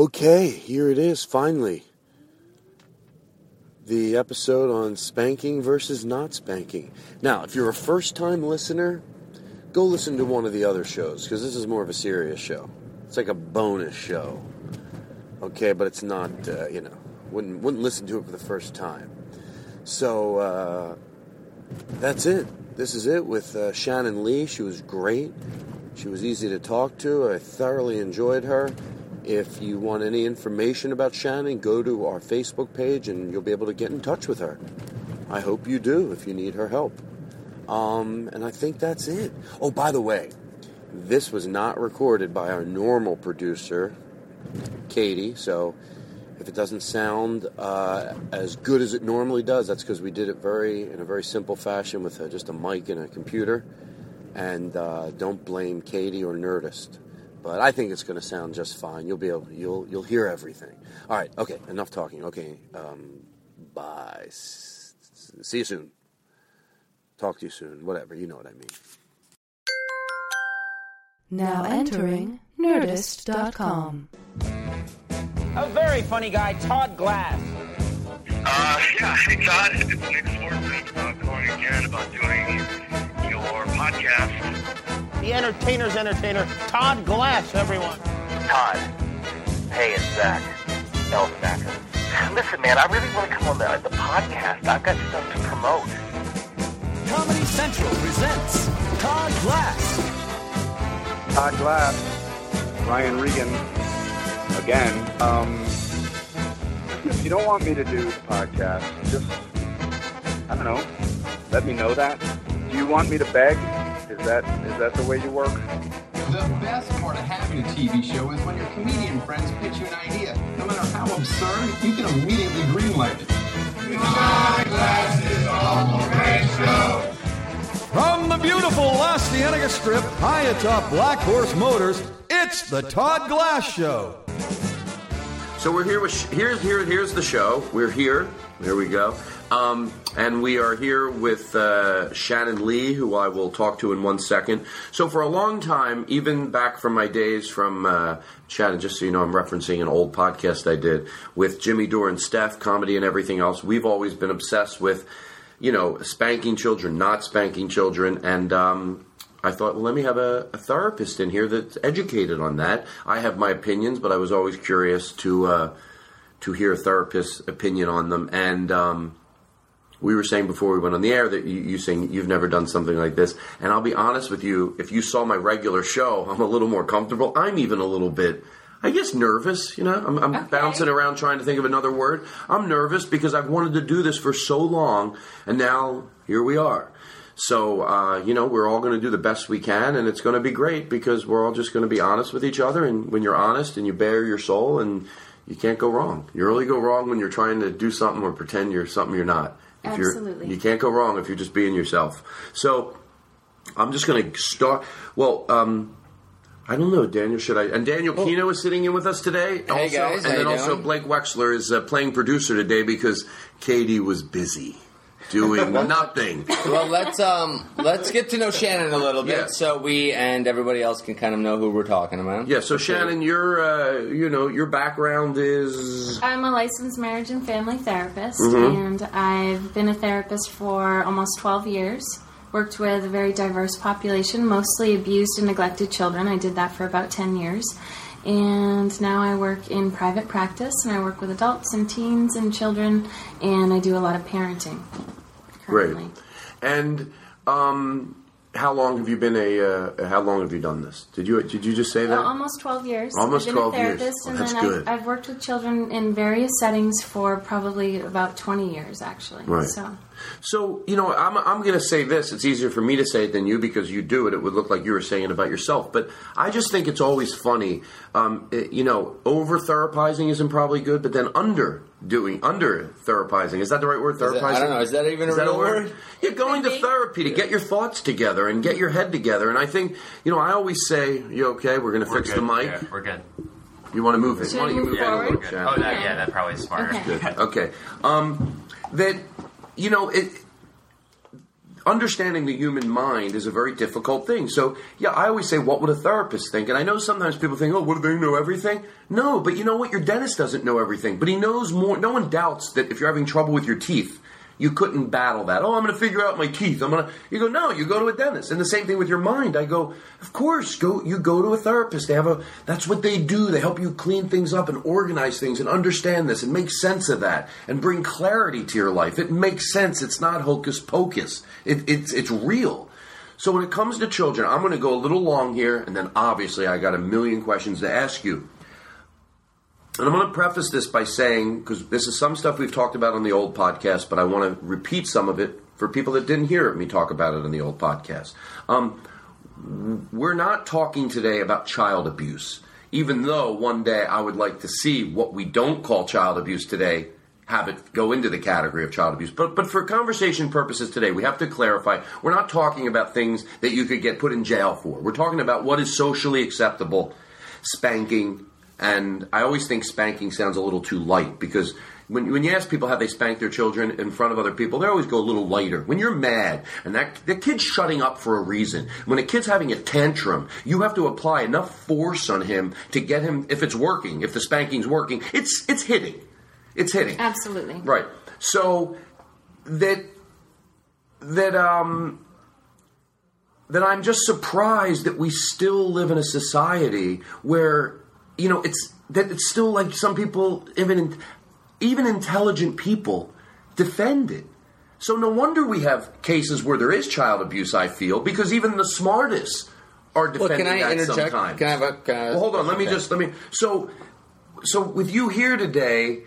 Okay, here it is, finally. The episode on spanking versus not spanking. Now, if you're a first time listener, go listen to one of the other shows, because this is more of a serious show. It's like a bonus show. Okay, but it's not, uh, you know, wouldn't, wouldn't listen to it for the first time. So, uh, that's it. This is it with uh, Shannon Lee. She was great. She was easy to talk to. I thoroughly enjoyed her. If you want any information about Shannon, go to our Facebook page and you'll be able to get in touch with her. I hope you do if you need her help. Um, and I think that's it. Oh, by the way, this was not recorded by our normal producer, Katie. So if it doesn't sound uh, as good as it normally does, that's because we did it very in a very simple fashion with uh, just a mic and a computer. And uh, don't blame Katie or Nerdist but I think it's going to sound just fine. You'll be able, you'll you'll hear everything. All right, okay, enough talking. Okay, um, bye. S- see you soon. Talk to you soon. Whatever, you know what I mean. Now entering Nerdist.com. A very funny guy, Todd Glass. Uh, yeah, hey Todd, it's Nick Swardson uh, calling again about doing your podcast. The entertainer's entertainer, Todd Glass, everyone. Todd, hey, it's Zach, El Snacker. Listen, man, I really want to come on the, the podcast. I've got stuff to promote. Comedy Central presents Todd Glass. Todd Glass, Brian Regan, again. Um, if you don't want me to do the podcast, just, I don't know, let me know that. Do you want me to beg? Is that is that the way you work? The best part of having a TV show is when your comedian friends pitch you an idea. No matter how absurd, you can immediately greenlight it. From the beautiful Las Cienega Strip, high atop Black Horse Motors, it's the Todd Glass Show. So we're here with here's here here's the show. We're here. There we go. Um, and we are here with uh, Shannon Lee, who I will talk to in one second. So for a long time, even back from my days from uh, Shannon, just so you know, I'm referencing an old podcast I did with Jimmy Dore and Steph, comedy and everything else. We've always been obsessed with, you know, spanking children, not spanking children, and um, I thought, well, let me have a, a, therapist in here that's educated on that. I have my opinions, but I was always curious to uh, to hear a therapist's opinion on them. And um, we were saying before we went on the air that you, you saying you've never done something like this. And I'll be honest with you, if you saw my regular show, I'm a little more comfortable. I'm even a little bit. I guess nervous, you know. I'm, I'm okay. bouncing around trying to think of another word. I'm nervous because I've wanted to do this for so long, and now here we are. So, uh, you know, we're all going to do the best we can, and it's going to be great because we're all just going to be honest with each other. And when you're honest and you bare your soul, and you can't go wrong. You only go wrong when you're trying to do something or pretend you're something you're not. If you're- Absolutely. You can't go wrong if you're just being yourself. So I'm just going to start. Well, um, I don't know, Daniel. Should I? And Daniel Kino is sitting in with us today. Hey, also, guys, how and then you also doing? Blake Wexler is uh, playing producer today because Katie was busy doing nothing. well, let's um let's get to know Shannon a little bit, Yeah. so we and everybody else can kind of know who we're talking about. Yeah. So Shannon, your uh, you know your background is I'm a licensed marriage and family therapist, Mhm. and I've been a therapist for almost 12 years. Worked with a very diverse population, mostly abused and neglected children. I did that for about 10 years. And now I work in private practice, and I work with adults and teens and children, and I do a lot of parenting. Great. And um, how long have you been a? Uh, how long have you done this? Did you did you just say that? Uh, almost 12 years. Almost I've been 12 a years. therapist, Oh, and that's then good. I've, I've worked with children in various settings for probably about 20 years, actually. Right. So. So you know, I'm I'm going to say this. It's easier for me to say it than you because you do it. It would look like you were saying it about yourself. But I just think it's always funny. Um, it- you know, over therapizing isn't probably good, but then under doing under therapizing is that the right word? Is that- Therapizing. I don't know. Is that even a Is that real word? You're going to therapy to get your thoughts together and get your head together. And I think you know, I always say, "You okay? We're going to fix the mic." Yeah, we're good. You want to move it? Should Why don't you move it a forward? Oh, that, yeah, that probably is smarter. Okay. Okay. Um, that you know it. Understanding the human mind is a very difficult thing. So, yeah, I always say, what would a therapist think? And I know sometimes people think, oh, what do they know everything? No, but you know what? Your dentist doesn't know everything, but he knows more. No one doubts that if you're having trouble with your teeth, you couldn't battle that. Oh, I'm going to figure out my teeth. I'm going to. You go, no, you go to a dentist. And the same thing with your mind. I go, of course, go. You go to a therapist. They have a. That's what they do. They help you clean things up and organize things and understand this and make sense of that and bring clarity to your life. It makes sense. It's not hocus pocus. It, it's it's real. So when it comes to children, I'm going to go a little long here, and then obviously I got a million questions to ask you. And I'm going to preface this by saying, because this is some stuff we've talked about on the old podcast, but I want to repeat some of it for people that didn't hear me talk about it on the old podcast. Um, we're not talking today about child abuse, even though one day I would like to see what we don't call child abuse today have it go into the category of child abuse. But but for conversation purposes today, we have to clarify we're not talking about things that you could get put in jail for. We're talking about what is socially acceptable, spanking, and I always think spanking sounds a little too light because when, when you ask people how they spank their children in front of other people, they always go a little lighter. When you're mad and that the kid's shutting up for a reason, when a kid's having a tantrum, you have to apply enough force on him to get him. If it's working, if the spanking's working, it's it's hitting, it's hitting. Absolutely. Right. So that that um that I'm just surprised that we still live in a society where you know it's that it's still like some people even even intelligent people defend it. So no wonder we have cases where there is child abuse. I feel because even the smartest are defending Well, can I that interject? sometimes. Can I have a? I, Well, hold on. Let me okay. just let me. So, so with you here today,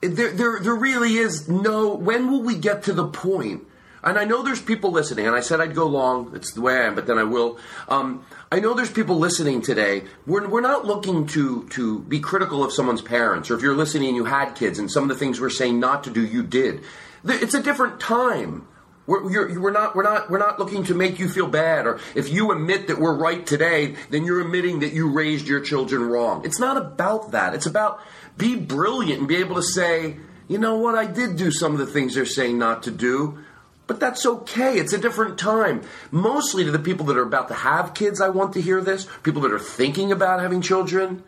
there, there, there really is no. When will we get to the point? And I know there's people listening, and I said I'd go long. It's the way I am, but then I will. Um, I know there's people listening today. We're, we're not looking to to be critical of someone's parents, or if you're listening and you had kids, and some of the things we're saying not to do, you did. It's a different time. We're, we're not we're not we're not looking to make you feel bad, or if you admit that we're right today, then you're admitting that you raised your children wrong. It's not about that. It's about be brilliant and be able to say, you know what, I did do some of the things they're saying not to do. But that's okay. It's a different time. Mostly to the people that are about to have kids, I want to hear this. People that are thinking about having children,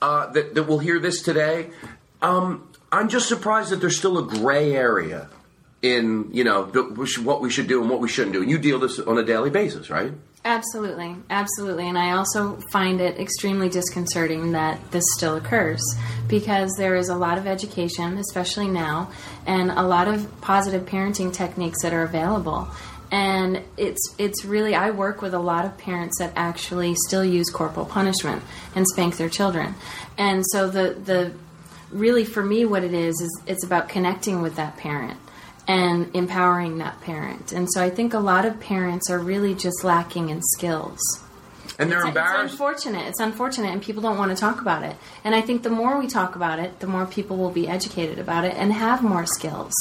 uh, that, that will hear this today. Um, I'm just surprised that there's still a gray area in, you know, what we should do and what we shouldn't do. And you deal this on a daily basis, right? Absolutely, absolutely. And I also find it extremely disconcerting that this still occurs because there is a lot of education, especially now, and a lot of positive parenting techniques that are available. And it's it's really I work with a lot of parents that actually still use corporal punishment and spank their children. And so the the really for me what it is is it's about connecting with that parent and empowering that parent. And so I think a lot of parents are really just lacking in skills. And they're It's- embarrassed. It's unfortunate. It's unfortunate, and people don't want to talk about it. And I think the more we talk about it, the more people will be educated about it and have more skills.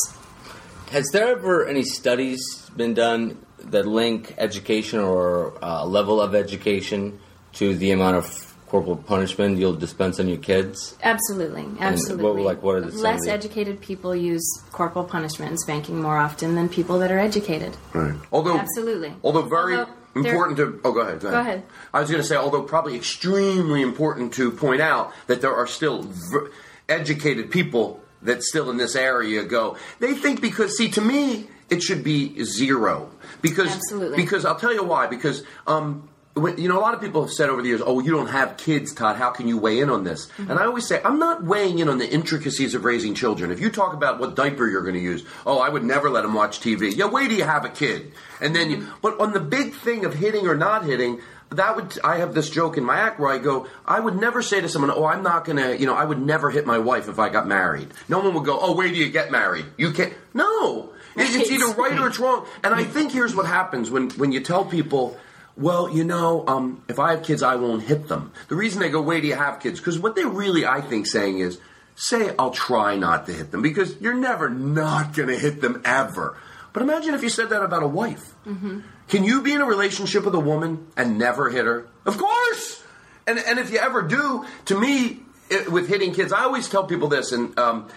Has there ever any studies been done that link education or uh, level of education to the amount of corporal punishment you'll dispense on your kids? Absolutely, absolutely. what- like, what are the- less the- educated people use corporal punishment and spanking more often than people that are educated? Right. Although, Absolutely. although very Although important to. Oh, go ahead. Go Go ahead. ahead. I was going to say, although probably extremely important to point out that there are still v- educated people that still in this area go. They think because see, to me, it should be zero because Absolutely. because I'll tell you why because. um when, you know, a lot of people have said over the years, "Oh, you don't have kids, Todd. How can you weigh in on this?" Mm-hmm. And I always say, "I'm not weighing in on the intricacies of raising children. If you talk about what diaper you're going to use, oh, I would never let them watch TV. Yeah, wait till you have a kid, and then you. Mm-hmm. But on the big thing of hitting or not hitting, that would I have this joke in my act where I go, I would never say to someone, "Oh, I'm not going to," you know, I would never hit my wife if I got married. No one would go, "Oh, wait till you get married. You can't." No, It- it's either right or it's wrong. And I think here's what happens when when you tell people. Well, you know, um, if I have kids, I won't hit them. The reason they go, wait do you have kids, because what they're really, I think, saying is, say, I'll try not to hit them, because you're never not going to hit them ever. But imagine if you said that about a wife. Mm-hmm. Can you be in a relationship with a woman and never hit her? Of course! And, and if you ever do, to me, it, with hitting kids, I always tell people this, and um,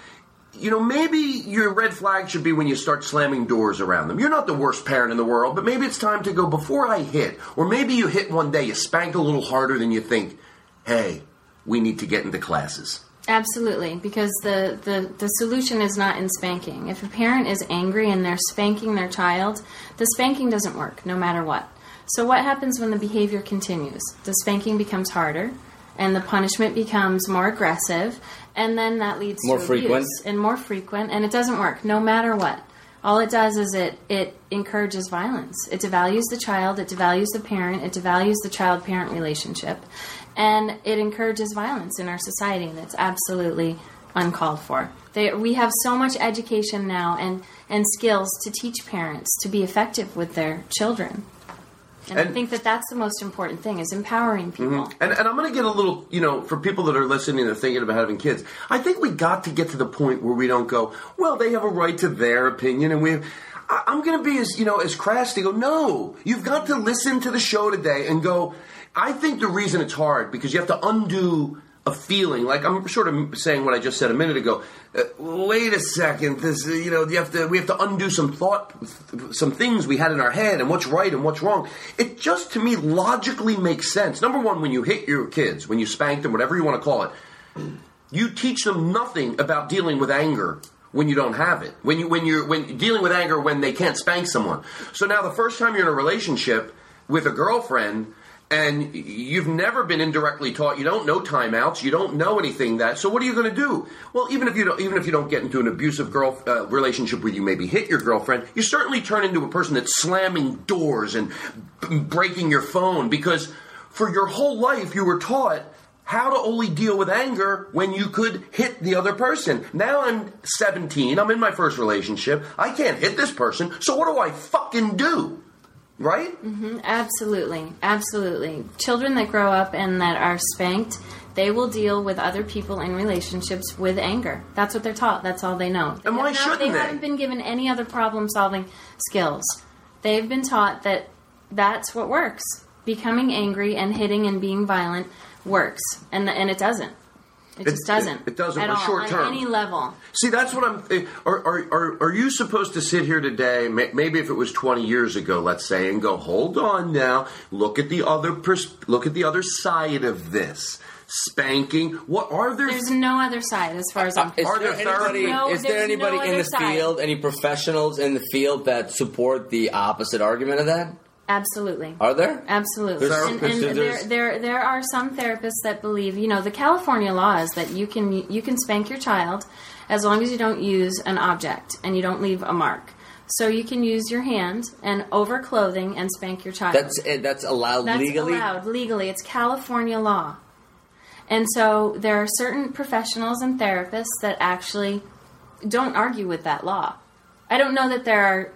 you know, maybe your red flag should be when you start slamming doors around them. You're not the worst parent in the world, but maybe it's time to go before I hit. Or maybe you hit one day, you spank a little harder than you think. Hey, we need to get into classes. Absolutely, because the, the, the solution is not in spanking. If a parent is angry and they're spanking their child, the spanking doesn't work no matter what. So, what happens when the behavior continues? The spanking becomes harder, and the punishment becomes more aggressive, and then that leads More to frequent? abuse and more frequent, and it doesn't work no matter what. All it does is it, it encourages violence. It devalues the child, it devalues the parent, it devalues the child parent relationship, and it encourages violence in our society that's absolutely uncalled for. They, we have so much education now and, and skills to teach parents to be effective with their children. And, I think that that's the most important thing is empowering people. Mhm. And, and I'm going to get a little, you know, for people that are listening and thinking about having kids, I think we got to get to the point where we don't go, well, they have a right to their opinion, and we. I- I'm going to be as, you know, as crass to go, no, you've got to listen to the show today and go, I think the reason it's hard because you have to undo a feeling. Like I'm sort of saying what I just said a minute ago. Uh, wait a second, this, uh, you know, you have to, we have to undo some thought, some things we had in our head and what's right and what's wrong. It just, to me, logically makes sense. Number one, when you hit your kids, when you spank them, whatever you want to call it, you teach them nothing about dealing with anger when you don't have it. When you when you're when dealing with anger when they can't spank someone. So now the first time you're in a relationship with a girlfriend and you've never been indirectly taught you don't know timeouts you don't know anything that so what are you going to do well even if you don't even if you don't get into an abusive girl uh, relationship where you maybe hit your girlfriend you certainly turn into a person that's slamming doors and b- breaking your phone because for your whole life you were taught how to only deal with anger when you could hit the other person. Now I'm 17, I'm in my first relationship, I can't hit this person, so what do I fucking do? Right? hmm Absolutely, absolutely. Children that grow up and that are spanked, they will deal with other people in relationships with anger. That's what they're taught. That's all they know. And why not- shouldn't they? they? haven't been given any other problem-solving skills. They've been taught that that's what works. Becoming angry and hitting and being violent works, and and it doesn't. It, It- just doesn't. it- it doesn't at for all, short on term. any level. See, that's what I'm. eh, Are, are, are, are you supposed to sit here today, maybe if it was 20 years ago, let's say, and go, hold on now, look at the other pers- look at the other side of this. Spanking. What are there? There's no other side as far as I'm Is concerned. there anybody, No, is there anybody no in the side. field, any professionals in the field that support the opposite argument of that? Absolutely. Are there? Absolutely. There's- and and there, there, there are some therapists that believe, you know, the California law is that you can you can spank your child as long as you don't use an object and you don't leave a mark. So you can use your hand and over clothing and spank your child. That's eh, that's allowed That's legally. allowed legally. It's California law. And so there are certain professionals and therapists that actually don't argue with that law. I don't know that there are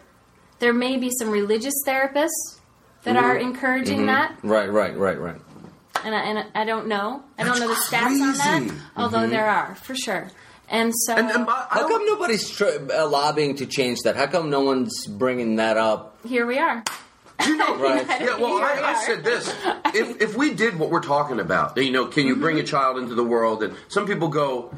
there may be some religious therapists that are Mhm. encouraging Mhm. that Right, right, right, right. and I, and I don't know. I don't know the stats on that, crazy. although Mhm. there are for sure. And so, And How come nobody's tr- uh, lobbying to change that? How come no one's bringing that up? here we are. You know, Right. Yeah, well, I, I said this: if if we did what we're talking about, you know, can you bring Mm-hmm. a child into the world? And some people go,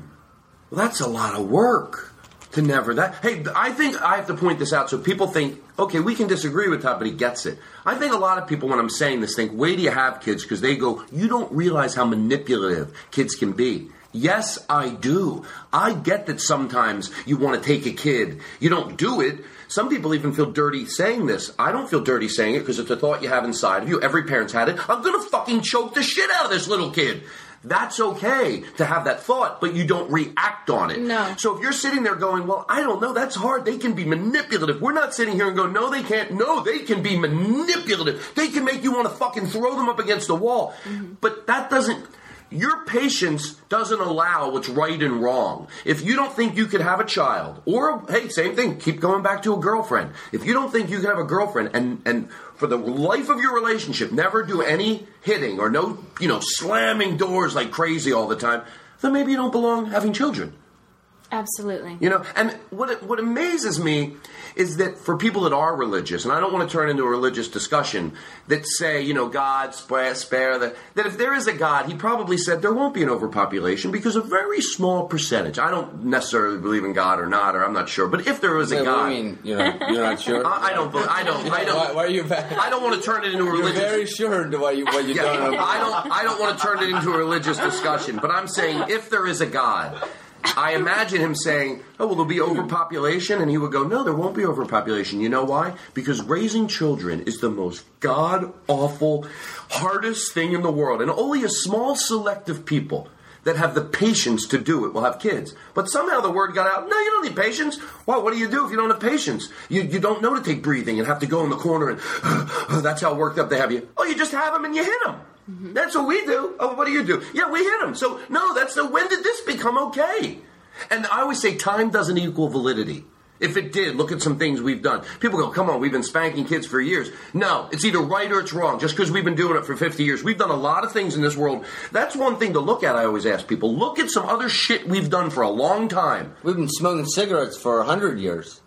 well, "That's a lot of work to never that." Hey, I think I have to point this out so people think, okay, we can disagree with that, but he gets it. I think a lot of people, when I'm saying this, think, "Wait do you have kids," because they go, "You don't realize how manipulative kids can be." Yes, I do. I get that sometimes you want to take a kid. You don't do it. Some people even feel dirty saying this. I don't feel dirty saying it because it's a thought you have inside of you. Every parent's had it. I'm going to fucking choke the shit out of this little kid. That's okay to have that thought, but you don't react on it. No. So if you're sitting there going, well, I don't know, that's hard. They can be manipulative. We're not sitting here and go, no, they can't. No, they can be manipulative. They can make you want to fucking throw them up against the wall. Mm-hmm. But that doesn't. Your patience doesn't allow what's right and wrong. If you don't think you could have a child, or hey, same thing, keep going back to a girlfriend. If you don't think you can have a girlfriend and and for the life of your relationship, never do any hitting or no, you know, slamming doors like crazy all the time, then maybe you don't belong having children. Absolutely. You know, and what what amazes me is that for people that are religious, and I don't want to turn into a religious discussion, that say, you know, God spare, spare the that if there is a God, He probably said there won't be an overpopulation because a very small percentage. I don't necessarily believe in God or not, or I'm not sure, but if there is a Wait, God, you mean you're not, you're not sure? I, I don't. I don't. I don't. Why, why are you? Back? I don't want to turn it into a religious. You're very sure what you what you Yeah, don't. I don't. I don't want to turn it into a religious discussion, but I'm saying if there is a God, I imagine him saying, "Oh, well, there'll be overpopulation," and he would go, "No, there won't be overpopulation." You know why? Because raising children is the most god awful, hardest thing in the world, and only a small select of people. That have the patience to do it will have kids. But somehow the word got out, no, you don't need patience. Well, what do you do if you don't have patience? You, you don't know to take breathing and have to go in the corner and that's how worked up they have you. Oh, you just have them and you hit them. Mm-hmm. That's what we do. Oh, what do you do? Yeah, we hit them. So, no, that's the, when did this become okay? And I always say time doesn't equal validity. If it did, look at some things we've done. People go, come on, we've been spanking kids for years. No, it's either right or it's wrong. Just because we've been doing it for 50 years. We've done a lot of things in this world. That's one thing to look at, I always ask people. Look at some other shit we've done for a long time. We've been smoking cigarettes for a hundred years,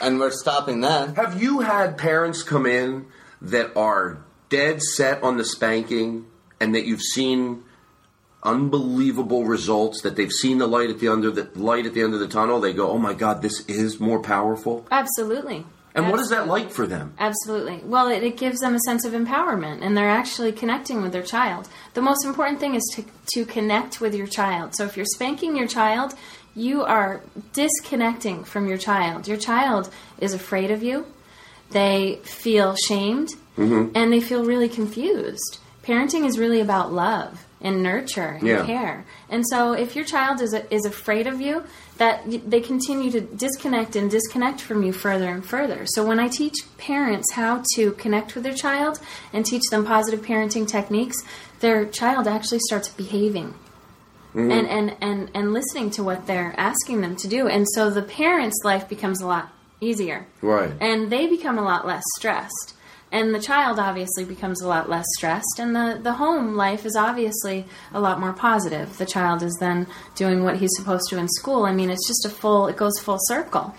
and we're stopping that. Have you had parents come in that are dead set on the spanking and that you've seen unbelievable results that they've seen the light at the under the light at the end of the tunnel they go oh my god this is more powerful Absolutely. and what is that like for them Absolutely. Well, it, it gives them a sense of empowerment, and they're actually connecting with their child. The most important thing is to, to connect with your child. So if you're spanking your child, you are disconnecting from your child. Your child is afraid of you, they feel shamed, Mhm. and they feel really confused. Parenting is really about love and nurture and Yeah. care. And so if your child is is afraid of you, that y- they continue to disconnect and disconnect from you further and further. So when I teach parents how to connect with their child and teach them positive parenting techniques, their child actually starts behaving Mm-hmm. and, and, and, and listening to what they're asking them to do. And so the parent's life becomes a lot easier right and they become a lot less stressed and the child obviously becomes a lot less stressed and the, the home life is obviously a lot more positive. The child is then doing what he's supposed to in school. I mean it's just a full it goes full circle.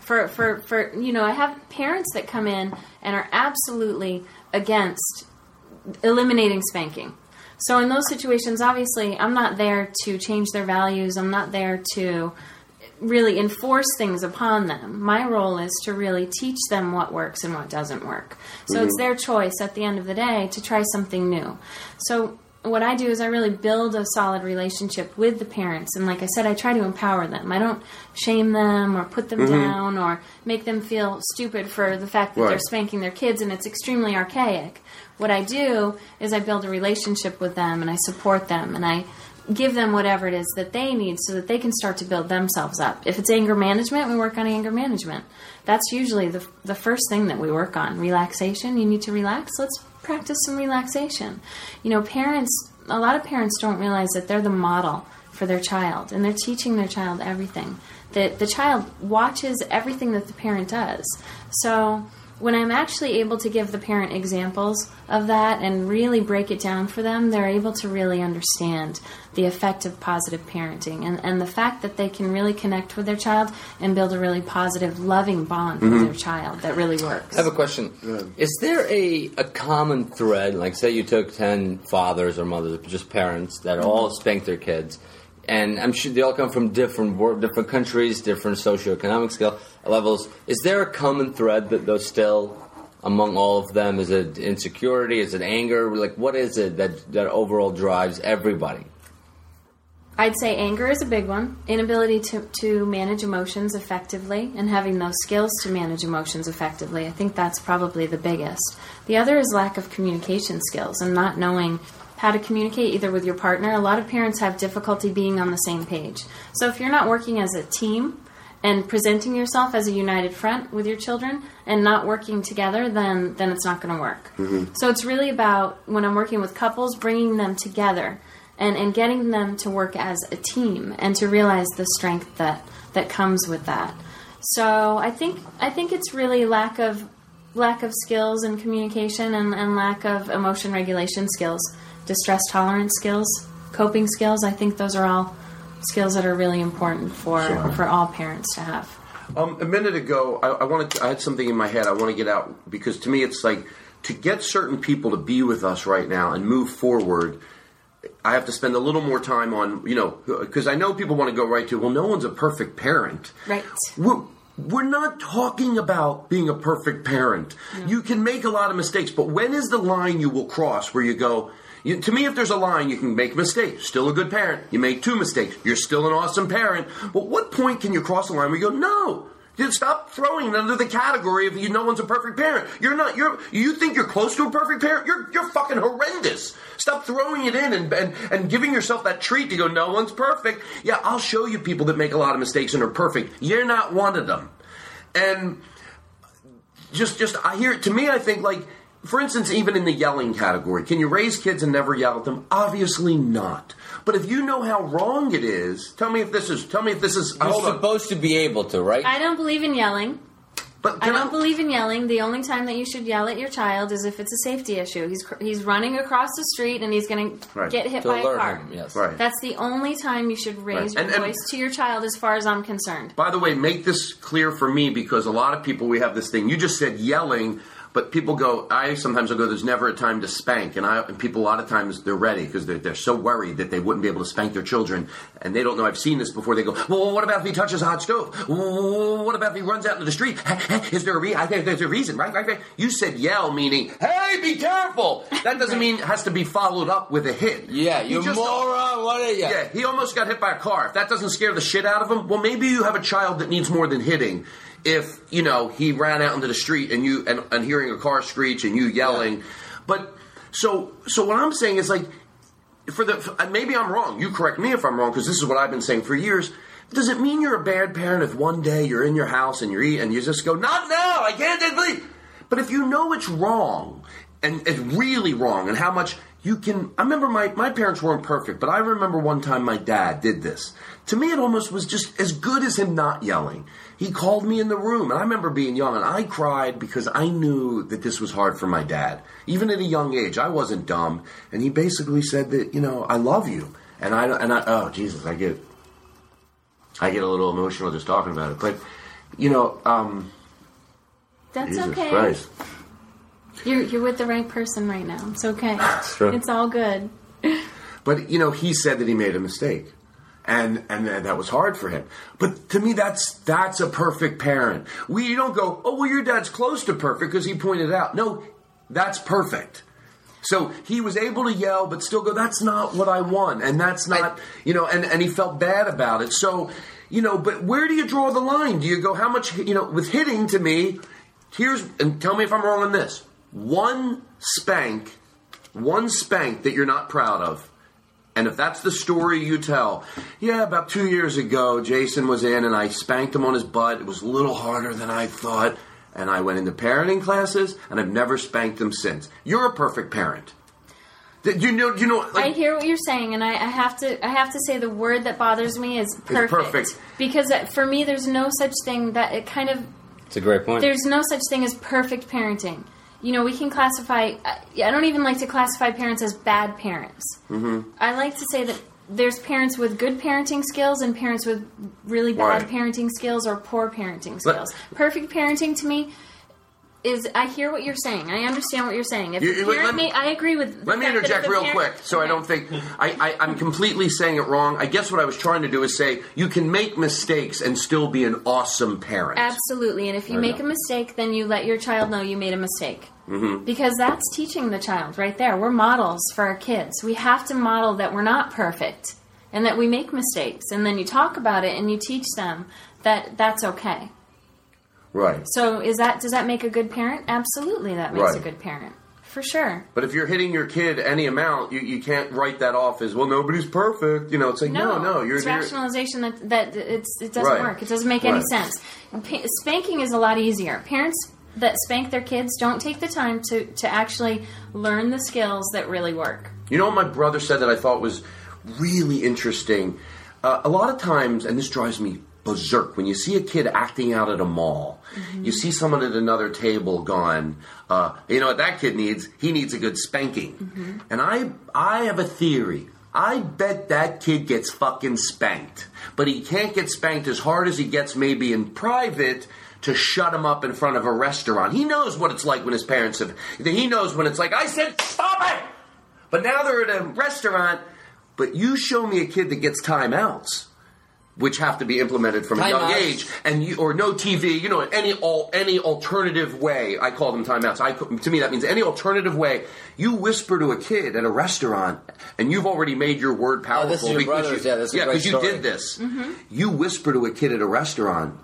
For for for you know i have parents that come in and are absolutely against eliminating spanking. So in those situations obviously i'm not there to change their values. I'm not there to really enforce things upon them. My role is to really teach them what works and what doesn't work. So it's Mhm. their choice at the end of the day to try something new. So what I do is I really build a solid relationship with the parents and like I said I try to empower them. I don't shame them or put them Mhm. down or make them feel stupid for the fact that they're spanking their kids and it's extremely archaic. What I do is I build a relationship with them and I support them and I give them whatever it is that they need so that they can start to build themselves up. If it's anger management, we work on anger management. That's usually the, the first thing that we work on. Relaxation, you need to relax. Let's practice some relaxation. You know, parents, a lot of parents don't realize that they're the model for their child and they're teaching their child everything. That the child watches everything that the parent does. So, when I'm actually able to give the parent examples of that and really break it down for them, they're able to really understand the effect of positive parenting and, and the fact that they can really connect with their child and build a really positive, loving bond with Mhm. their child that really works. I have a question. Is there a, a common thread? Like, say you took 10 fathers or mothers, just parents, that all spank their kids, and I'm sure they all come from different wor- different countries, different socioeconomic scale levels. Is there a common thread that those still among all of them? Is it insecurity? Is it anger? Like, what is it that, that overall drives everybody? I'd say anger is a big one. Inability to, to manage emotions effectively and having those skills to manage emotions effectively. I think that's probably the biggest. The other is lack of communication skills and not knowing how to communicate either with your partner. A lot of parents have difficulty being on the same page. So if you're not working as a team and presenting yourself as a united front with your children and not working together, then then it's not going to work. Mm-hmm. So it's really about when I'm working with couples, bringing them together and, and getting them to work as a team and to realize the strength that, that comes with that. So I think I think it's really lack of lack of skills and communication and, and lack of emotion regulation skills, distress tolerance skills, coping skills. I think those are all skills that are really important for Sure. for all parents to have. Um, a minute ago, I, I wanted. To, I had something in my head. I want to get out because to me, it's like to get certain people to be with us right now and move forward. I have to spend a little more time on, you know, because I know people want to go right to, well, no one's a perfect parent. Right. We're, we're not talking about being a perfect parent. You can make a lot of mistakes, but when is the line you will cross where you go, you, to me, if there's a line, you can make a mistake. Still a good parent. You make two mistakes. You're still an awesome parent. But what point can you cross the line where you go, no, Dude, stop throwing it under the category of you. No one's a perfect parent. You're not. You're. You think you're close to a perfect parent? You're. You're fucking horrendous. Stop throwing it in and and and giving yourself that treat to go. No one's perfect. Yeah, I'll show you people that make a lot of mistakes and are perfect. You're not one of them. And just just I hear it to me. I think like. For instance, even in the yelling category, can you raise kids and never yell at them? Obviously not. But if you know how wrong it is, tell me if this is. Tell me if this is. You're hold on. supposed to be able to, right? I don't believe in yelling. But I don't believe in yelling. The only time that you should yell at your child is if it's a safety issue. He's he's running across the street and he's going to get hit To by a car. him, yes. Right. That's the only time you should raise Right. your And- and- voice to your child, as far as I'm concerned. By the way, make this clear for me because a lot of people we have this thing. You just said yelling, but people go. I sometimes will go. There's never a time to spank, and I and people a lot of times they're ready because they're, they're so worried that they wouldn't be able to spank their children, and they don't know. I've seen this before. They go, well, what about if he touches a hot stove? What about if he runs out into the street? Is there a re- I think there's a reason, right? Right? Right? You said yell, meaning hey, be careful. That doesn't mean it has to be followed up with a hit. Yeah, You moron. What are you? yeah, he almost got hit by a car. If that doesn't scare the shit out of him, well, maybe you have a child that needs more than hitting. If you know he ran out into the street and you and, and hearing a car screech and you yelling, but so so what I'm saying is like for the for, maybe I'm wrong. You correct me if I'm wrong because this is what I've been saying for years. Does it mean you're a bad parent if one day you're in your house and you're eating and you just go, not now, I can't believe. But if you know it's wrong and it's really wrong and how much you can I remember my, my parents weren't perfect, but I remember one time my dad did this. To me it almost was just as good as him not yelling. He called me in the room and I remember being young and I cried because I knew that this was hard for my dad. Even at a young age, I wasn't dumb and he basically said that, you know, I love you. And I and I oh Jesus, I get I get a little emotional just talking about it. But you know, um That's Jesus okay. Christ. You're you're with the right person right now. It's okay. true. It's all good. But you know, he said that he made a mistake, and and that that was hard for him. But to me, that's that's a perfect parent. We you don't go, oh well, your dad's close to perfect because he pointed out. No, that's perfect. So he was able to yell, but still go, that's not what I want, and that's not you know, and and he felt bad about it. So you know, but where do you draw the line? Do you go how much you know with hitting? To me, here's and tell me if I'm wrong on this. One spank, one spank that you're not proud of. And if that's the story you tell, yeah, about two years ago, Jason was in and I spanked him on his butt. It was a little harder than I thought. And I went into parenting classes and I've never spanked him since. You're a perfect parent. You know, you know, I hear what you're saying, and I, I have to I have to say the word that bothers me is perfect. perfect. Because uh, for me, there's no such thing that it kind of It's a great point. There's no such thing as perfect parenting. You know, we can classify. I I don't even like to classify parents as bad parents. Mm-hmm. I like to say that there's parents with good parenting skills and parents with really bad Right. parenting skills or poor parenting But- skills. Perfect parenting to me is I hear what you're saying. I understand what you're saying. If You- let me- I agree with. Let me fact that if interject real parent- quick so I don't think I, I, I'm completely saying it wrong. I guess what I was trying to do is say you can make mistakes and still be an awesome parent. Absolutely, and if you I make know. a mistake, then you let your child know you made a mistake. Mm-hmm. Because that's teaching the child right there. We're models for our kids. We have to model that we're not perfect and that we make mistakes. And then you talk about it and you teach them that that's okay. Right. So is that does that make a good parent? Absolutely that makes a good parent. For sure. But if you're hitting your kid any amount, you, you can't write that off as well. Nobody's perfect. You know, it's like no, no. You're, it's you're rationalization that, that it's, it doesn't Right. work. It doesn't make any Right. sense. Pa- spanking is a lot easier. Parents that spank their kids don't take the time to, to actually learn the skills that really work. You know what my brother said that I thought was really interesting? Uh, a lot of times, and this drives me berserk, when you see a kid acting out at a mall, you see someone at another table gone, uh, you know what that kid needs? He needs a good spanking. And I, I have a theory. I bet that kid gets fucking spanked. But he can't get spanked as hard as he gets maybe in private to shut him up in front of a restaurant. He knows what it's like when his parents have. He knows when it's like, I said, stop it! But now they're at a restaurant. But you show me a kid that gets timeouts, which have to be implemented from a young Timeouts. age, and you, or no TV. You know, any all any alternative way. I call them timeouts. I to me that means any alternative way. You whisper to a kid at a restaurant, and you've already made your word powerful. Oh, this is your because brother's. you, Yeah, that's a great because you did this. Mm-hmm. You whisper to a kid at a restaurant,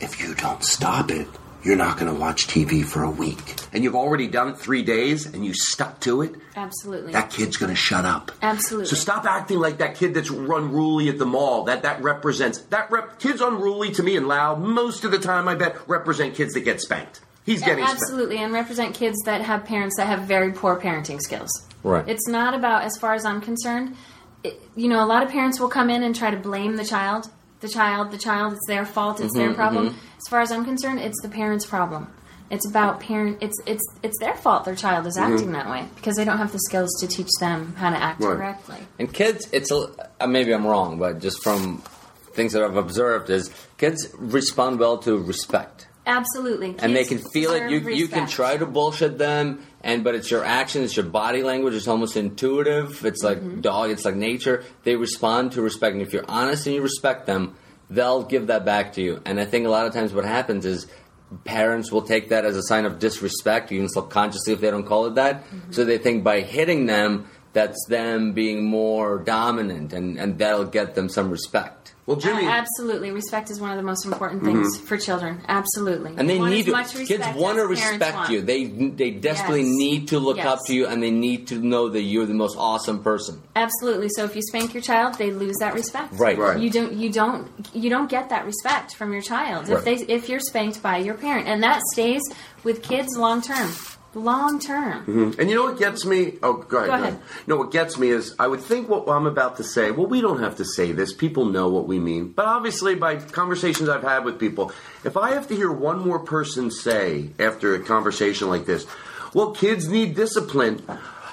if you don't stop it, you're not going to watch TV for a week. And you've already done it three days and you stuck to it, Absolutely. that kid's going to shut up. Absolutely. So stop acting like that kid that's unruly at the mall. That that represents that rep, kids unruly to me and loud most of the time. I bet represent kids that get spanked. He's getting spanked. Absolutely, and represent kids that have parents that have very poor parenting skills. Right. It's not about, as far as I'm concerned, it, you know, a lot of parents will come in and try to blame the child. The child, the child, it's their fault, it's their Mhm, problem. mhm. As far as I'm concerned, it's the parent's problem. It's about parent. It's it's it's their fault. Their child is Mhm. acting that way because they don't have the skills to teach them how to act Right. correctly. And kids, it's a, uh, maybe I'm wrong, but just from things that I've observed, is kids respond well to respect, Absolutely, and they can feel it. You you can try to bullshit them, and but it's your action, it's your body language, it's almost intuitive. It's like Mm-hmm. dog, it's like nature. They respond to respect, and if you're honest and you respect them, they'll give that back to you. And I think a lot of times what happens is. Parents will take that as a sign of disrespect, even subconsciously if they don't call it that. Mm-hmm. So they think by hitting them, that's them being more dominant, and, and that'll get them some respect. Well, Uh, absolutely, respect is one of the most important things Mhm. for children. Absolutely, And they want need as to. much Kids want to respect want. you. They they desperately Yes. need to look Yes. up to you, and they need to know that you're the most awesome person. Absolutely. So if you spank your child, they lose that respect. Right. Right. You don't. You don't. You don't get that respect from your child if they if you're spanked by your parent, and that stays with kids long term. Long term. Mhm. And you know what gets me? Oh, go ahead. Go ahead. No, what gets me is I would think what I'm about to say. Well, we don't have to say this. People know what we mean. But obviously, by conversations I've had with people, if I have to hear one more person say after a conversation like this, well, kids need discipline.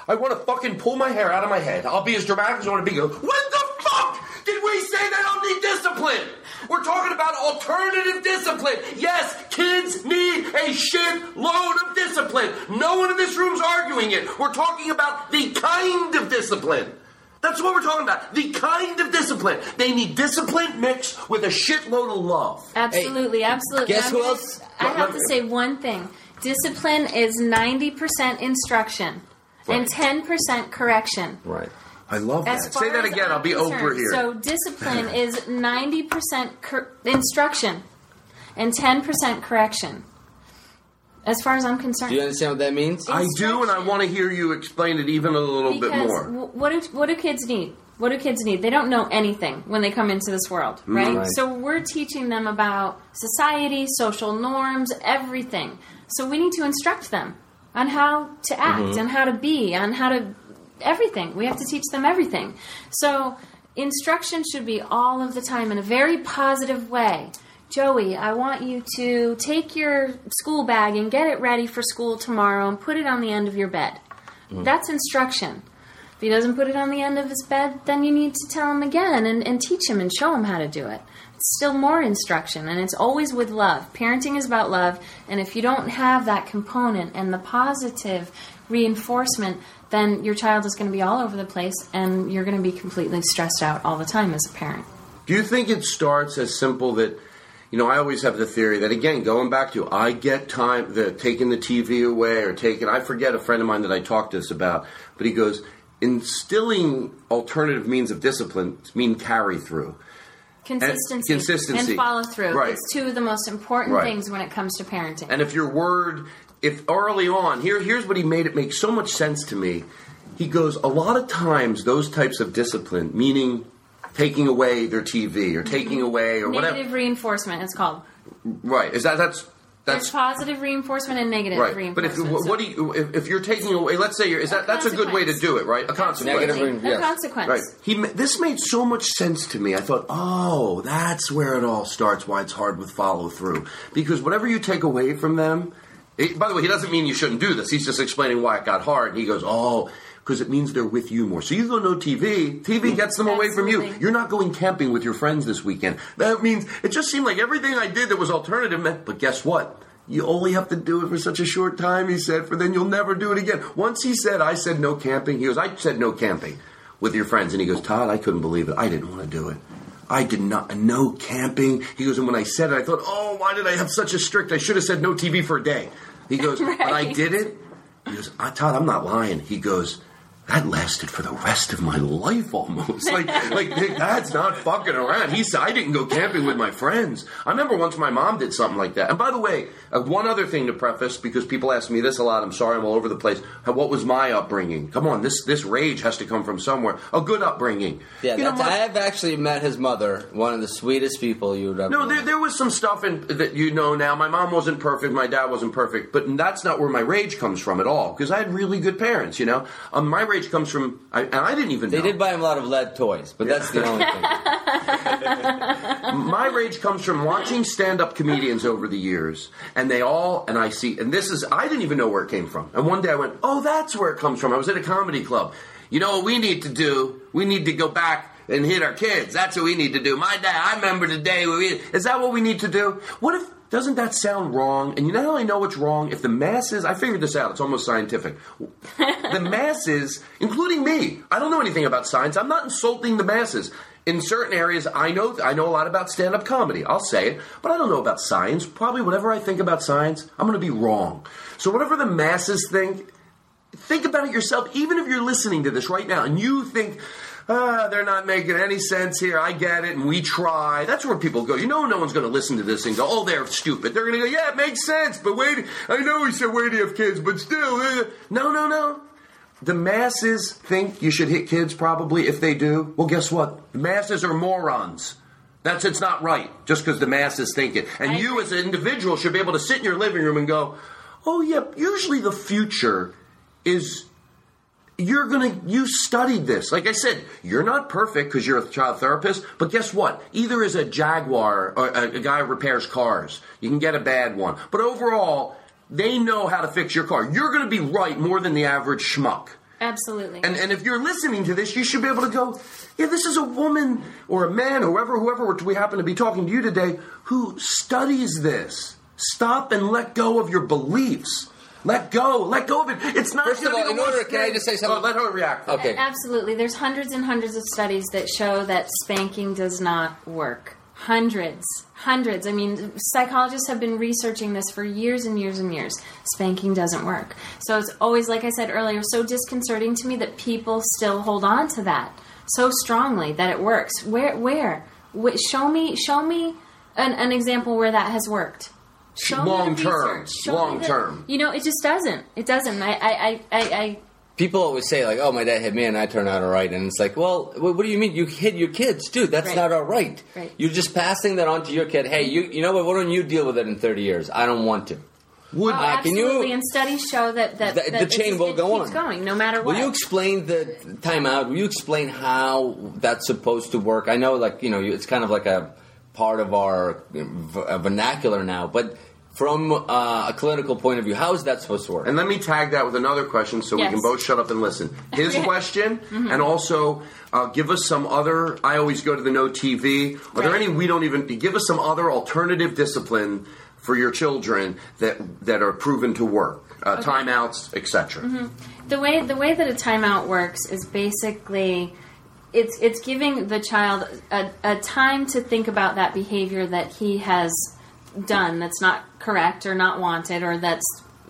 I want to fucking pull my hair out of my head. I'll be as dramatic as I want to be. Go, what the fuck did we say they don't need discipline? We're talking about alternative discipline. Yes, kids need a shit load of discipline. No one in this room's arguing it. We're talking about the kind of discipline. That's what we're talking about. The kind of discipline. They need discipline mixed with a shitload of love. Absolutely. absolutely. guess I'm who gonna- else- I have to say one thing. Discipline is ninety percent instruction and ten percent correction. Right. I love As that. Say that again. I'm I'll be over here. So discipline is ninety percent cor- instruction and ten percent correction. As far as I'm concerned. Do you understand what that means? I do, and I want to hear you explain it even a little bit more. w- what do what do kids need? What do kids need? They don't know anything when they come into this world, Mm, right? right. So we're teaching them about society, social norms, everything. So we need to instruct them on how to act Mm-hmm. Mhm. and how to be, on how to everything. We have to teach them everything. So instruction should be all of the time in a very positive way. Joey, I want you to take your school bag and get it ready for school tomorrow and put it on the end of your bed. Mm. That's instruction. If he doesn't put it on the end of his bed, then you need to tell him again and, and teach him and show him how to do it. It's still more instruction, and it's always with love. Parenting is about love, and if you don't have that component and the positive reinforcement, then your child is going to be all over the place, and you're going to be completely stressed out all the time as a parent. Do you think it starts as simple that, you know, I always have the theory that again, going back to I get time the taking the TV away or taking I forget a friend of mine that I talked to this about, but he goes instilling alternative means of discipline mean carry through. Consistency, consistency. and follow through. Right. It's two of the most important Right. things when it comes to parenting. And if your word, if early on, here, here's what he made it make so much sense to me. He goes, a lot of times those types of discipline, meaning taking away their TV or mm-hmm. taking away or negative whatever, Negative reinforcement, it's called. right? Is that that's There's that's positive reinforcement and negative reinforcement. But if reinforcement. what do you if, if you're taking away, let's say you're, is that that's a good way to do it, right? A consequence. Absolutely. A consequence. Right. He ma- this made so much sense to me. I thought, oh, that's where it all starts. Why it's hard with follow through because whatever you take away from them. It, by the way, he doesn't mean you shouldn't do this. He's just explaining why it got hard. He goes, oh. Because it means they're with you more. So you go no TV. TV mm-hmm. gets them away from you. You're not going camping with your friends this weekend. That means it just seemed like everything I did that was alternative meant. But guess what? You only have to do it for such a short time, he said, for then you'll never do it again. Once he said, I said no camping, he goes, I said no camping with your friends. And he goes, Todd, I couldn't believe it. I didn't want to do it. I did not, no camping. He goes, and when I said it, I thought, oh, why did I have such a strict, I should have said no TV for a day. He goes, but I did it. He goes, "Ah, Todd, I'm not lying. He goes, that lasted for the rest of my life almost. Like, like that's not fucking around. He said, I didn't go camping with my friends. I remember once my mom did something like that. And by the way, uh, one other thing to preface, because people ask me this a lot. I'm sorry, I'm all over the place. What was my upbringing? Come on, this this rage has to come from somewhere. A good upbringing. Yeah, You know what? I've actually met his mother, one of the sweetest people you would ever. No, there, there was some stuff in, that you know now. My mom wasn't perfect, my dad wasn't perfect, but that's not where my rage comes from at all. Because I had really good parents, you know. Um, my rage comes from, I, and I didn't even. They know. did buy him a lot of lead toys, but that's the only thing. my rage comes from watching stand-up comedians over the years, and they all, and I see, and this is, I didn't even know where it came from. And one day I went, oh, that's where it comes from. I was at a comedy club. You know what we need to do? We need to go back and hit our kids. That's what we need to do. My dad, I remember the day we, is that what we need to do? What if, doesn't that sound wrong? And you not only know what's wrong? If the masses, I figured this out, it's almost scientific. the masses, including me, I don't know anything about science. I'm not insulting the masses. In certain areas, I know I know a lot about stand-up comedy. I'll say it, but I don't know about science. Probably whatever I think about science, I'm going to be wrong. So whatever the masses think, think about it yourself. Even if you're listening to this right now and you think, ah, they're not making any sense here. I get it, and we try. That's where people go. You know, no one's going to listen to this and go, oh, they're stupid. They're going to go, yeah, it makes sense, but wait, I know he said wait to have kids, but still, uh, no, no, no. The masses think you should hit kids probably if they do. Well, guess what? The masses are morons. That's it's not right just because the masses think it. And you as an individual should be able to sit in your living room and go, "Oh yeah, usually the future is you're to you studied this. Like I said, you're not perfect because you're a child therapist, but guess what? Either is a Jaguar or a, a guy who repairs cars. You can get a bad one. But overall, they know how to fix your car. You're going to be right more than the average schmuck. Absolutely. And, and if you're listening to this, you should be able to go, yeah, this is a woman or a man, whoever, whoever we happen to be talking to you today, who studies this. Stop and let go of your beliefs. Let go. Let go of it. It's not. First of all, in order, can I just say oh, something? Oh, let her react. Okay. Absolutely. There's hundreds and hundreds of studies that show that spanking does not work. Hundreds. Hundreds. I mean, psychologists have been researching this for years and years and years. Spanking doesn't work. So it's always, like I said earlier, so disconcerting to me that people still hold on to that so strongly that it works. Where? Where? Wh- show me. Show me an, an example where that has worked. Show me the Long term. research. Show me Long the- term. You know, it just doesn't. It doesn't. I, I, I, I, I People always say like, "Oh, my dad hit me and I turned out all right," and it's like, "Well, what do you mean you hit your kids, dude? That's Right. not all right. Right. You're just passing that on to your kid. Hey, you, you know what? Why don't you deal with it in 30 years? I don't want to. Would Oh, Uh, can you- absolutely, and studies show that that, The- that the chain will go keeps on. going no matter what. Will you explain the timeout? Will you explain how that's supposed to work? I know, like you know, it's kind of like a part of our uh, vernacular now. But from uh, a clinical point of view, how is that supposed to work? And let me tag that with another question so Yes. we can both shut up and listen. His Okay. question, Mhm. and also uh, give us some other. I always go to the No TV. Are there any we don't even give us some other alternative discipline for your children that that are proven to work? Uh, Okay. Timeouts, etc. Mhm. The way the way that a timeout works is basically it's it's giving the child a, a time to think about that behavior that he has done that's not correct or not wanted or that's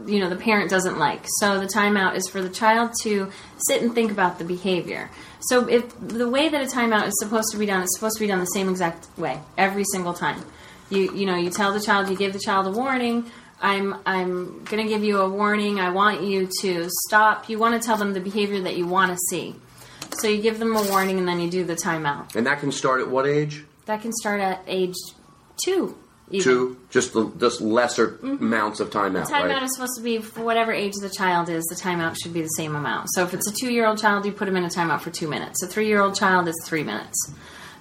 you know the parent doesn't like. So the timeout is for the child to sit and think about the behavior. So if the way that a timeout is supposed to be done, it's supposed to be done the same exact way every single time. You you know you tell the child you give the child a warning. I'm I'm going to give you a warning. I want you to stop. You want to tell them the behavior that you want to see. So you give them a warning and then you do the timeout. And that can start at what age? That can start at age 2. Even. Two, just the, just lesser Mhm. amounts of timeout, The timeout right? is supposed to be for whatever age the child is. The timeout should be the same amount. So if it's a two-year-old child, you put them in a timeout for two minutes. A three-year-old child is three minutes.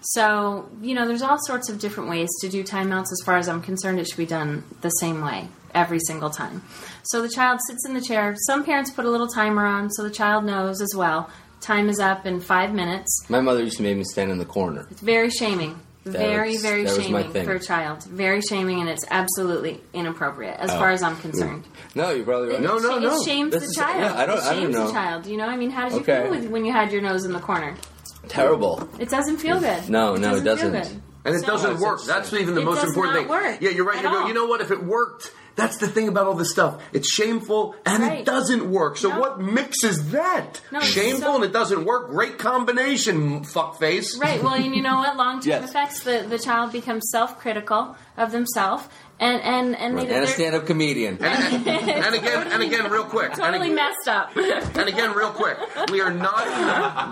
So you know, there's all sorts of different ways to do timeouts. As far as I'm concerned, it should be done the same way every single time. So the child sits in the chair. Some parents put a little timer on so the child knows as well. Time is up in five minutes. My mother used to make me stand in the corner. It's very shaming. That very, was- very that was my shaming thing. for a child. Very shaming, and it's absolutely inappropriate as Oh. far as I'm concerned. No, you're probably right. It, no, no, no. it shames This the is- child. Yeah, I don't. it I don't shames know. the child. You know, I mean, how did you Okay. feel with, when you had your nose in the corner? Terrible. It doesn't feel good. No, no, it feel doesn't. good. And it So- doesn't work. That's even the It most does important not thing. work yeah, you're right. at You go. all. You know what? If it worked, that's the thing about all this stuff. It's shameful and Right. it doesn't work. So what mixes that? No, shameful so- and it doesn't work. Great combination, fuckface. Right. Well, and you know what? Long term Yes. effects. The the child becomes self critical of themselves, and and and they And a stand-up comedian. and again, and again, real quick. and totally again- messed up. And again, real quick, we are not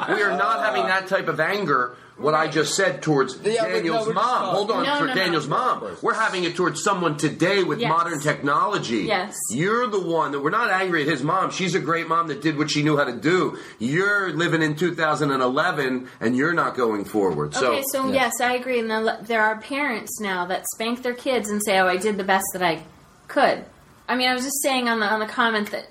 we are not having that type of anger. What I just said towards Yeah, but no, Daniel's mom. talking- Hold on, No, for no, no. Daniel's mom. We're having it towards someone today with Yes. modern technology. Yes. You're the one that we're not angry at his mom. She's a great mom that did what she knew how to do. You're living in 2011 and you're not going forward. So, okay, so yes, I agree. And the- there are parents now that spank their kids and say, "Oh, I did the best that I could." I mean, I was just saying on the on the comment that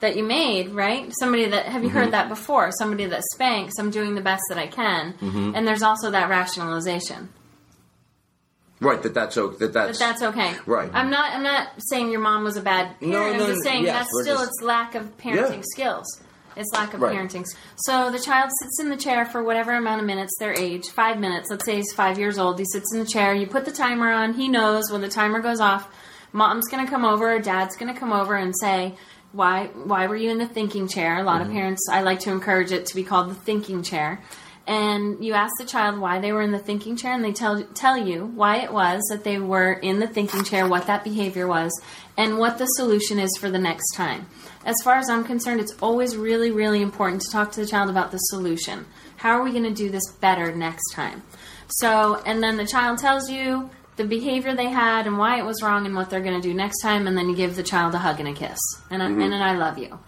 that you made, right? Somebody that have you Mm-hmm. heard that before? Somebody that spanks, I'm doing the best that I can, Mhm. and there's also that rationalization right, that that's o- that that's that that's okay. Right. I'm not. I'm not saying your mom was a bad parent. No, I'm no, just saying yes, that's still just- it's lack of parenting Yeah. skills. It's lack of Right. parenting. So the child sits in the chair for whatever amount of minutes, their age, five minutes. Let's say he's five years old. He sits in the chair. You put the timer on. He knows when the timer goes off. Mom's going to come over. Or dad's going to come over and say, "Why? Why were you in the thinking chair?" A lot of Mhm. parents. I like to encourage it to be called the thinking chair. And you ask the child why they were in the thinking chair, and they tell tell you why it was that they were in the thinking chair, what that behavior was, and what the solution is for the next time. As far as I'm concerned, it's always really, really important to talk to the child about the solution. How are we going to do this better next time? So, and then the child tells you the behavior they had and why it was wrong and what they're going to do next time, and then you give the child a hug and a kiss and, a, Mhm. and an I love you.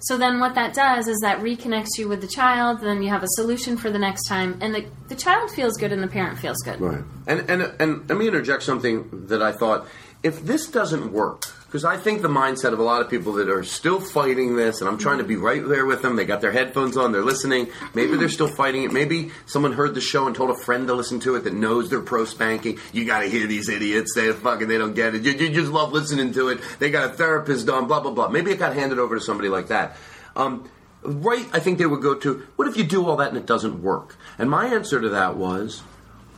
So then what that does is that reconnects you with the child, then you have a solution for the next time, and the, the child feels good and the parent feels good. Right. And, and and let me interject something that I thought. If this doesn't work, because I think the mindset of a lot of people that are still fighting this, and I'm trying to be right there with them. They got their headphones on, they're listening. Maybe they're still fighting it. Maybe someone heard the show and told a friend to listen to it that knows they're pro spanking. You got to hear these idiots. They fucking they don't get it. You, you just love listening to it. They got a therapist on. Blah blah blah. Maybe it got handed over to somebody like that. Um, right? I think they would go to. What if you do all that and it doesn't work? And my answer to that was,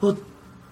well,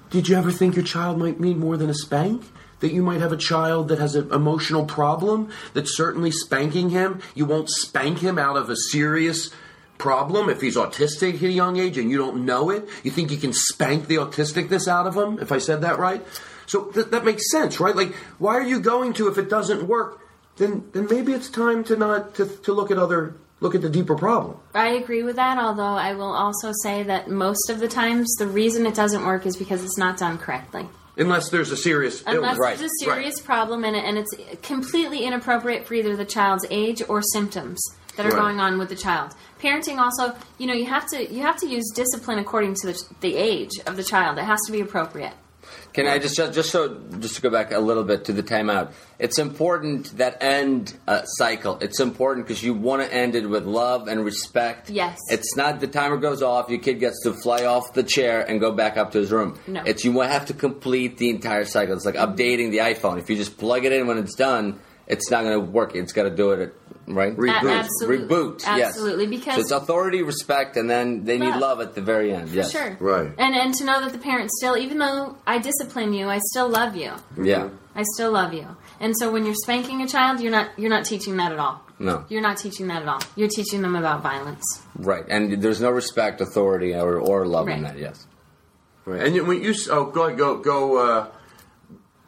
did you ever think your child might need more than a spank? That you might have a child that has an emotional problem? That certainly spanking him, you won't spank him out of a serious problem if he's autistic at a young age and you don't know it. You think you can spank the autisticness out of him, if I said that right? So th- that makes sense, right? Like, why are you going to if it doesn't work? Then, then maybe it's time to not to, to look at other look at the deeper problem. I agree with that, although I will also say that most of the times the reason it doesn't work is because it's not done correctly. Unless there's a serious Unless illness. there's a serious problem and, it, and it's completely inappropriate for either the child's age or symptoms that are Right. going on with the child. Parenting also, you know, you have to you have to use discipline according to the, the age of the child. It has to be appropriate. Can I just just so just to go back a little bit to the timeout? It's important that end uh, cycle. It's important because you want to end it with love and respect. Yes. It's not the timer goes off, your kid gets to fly off the chair and go back up to his room. No. It's you have to complete the entire cycle. It's like updating the iPhone. If you just plug it in when it's done, it's not going to work. It's got to do it at, right. Reboot. A- absolutely. Reboot. Yes. Absolutely, because- so it's authority, respect, and then they need Love. love at the very end. For yes. sure. Right. And and to know that the parents still, even though I discipline you, I still love you. Yeah. I still love you. And so when you're spanking a child, you're not you're not teaching that at all. No. You're not teaching that at all. You're teaching them about violence. Right. And there's no respect, authority, or, or love in that. Yes. Right. And you- when you oh go go go uh,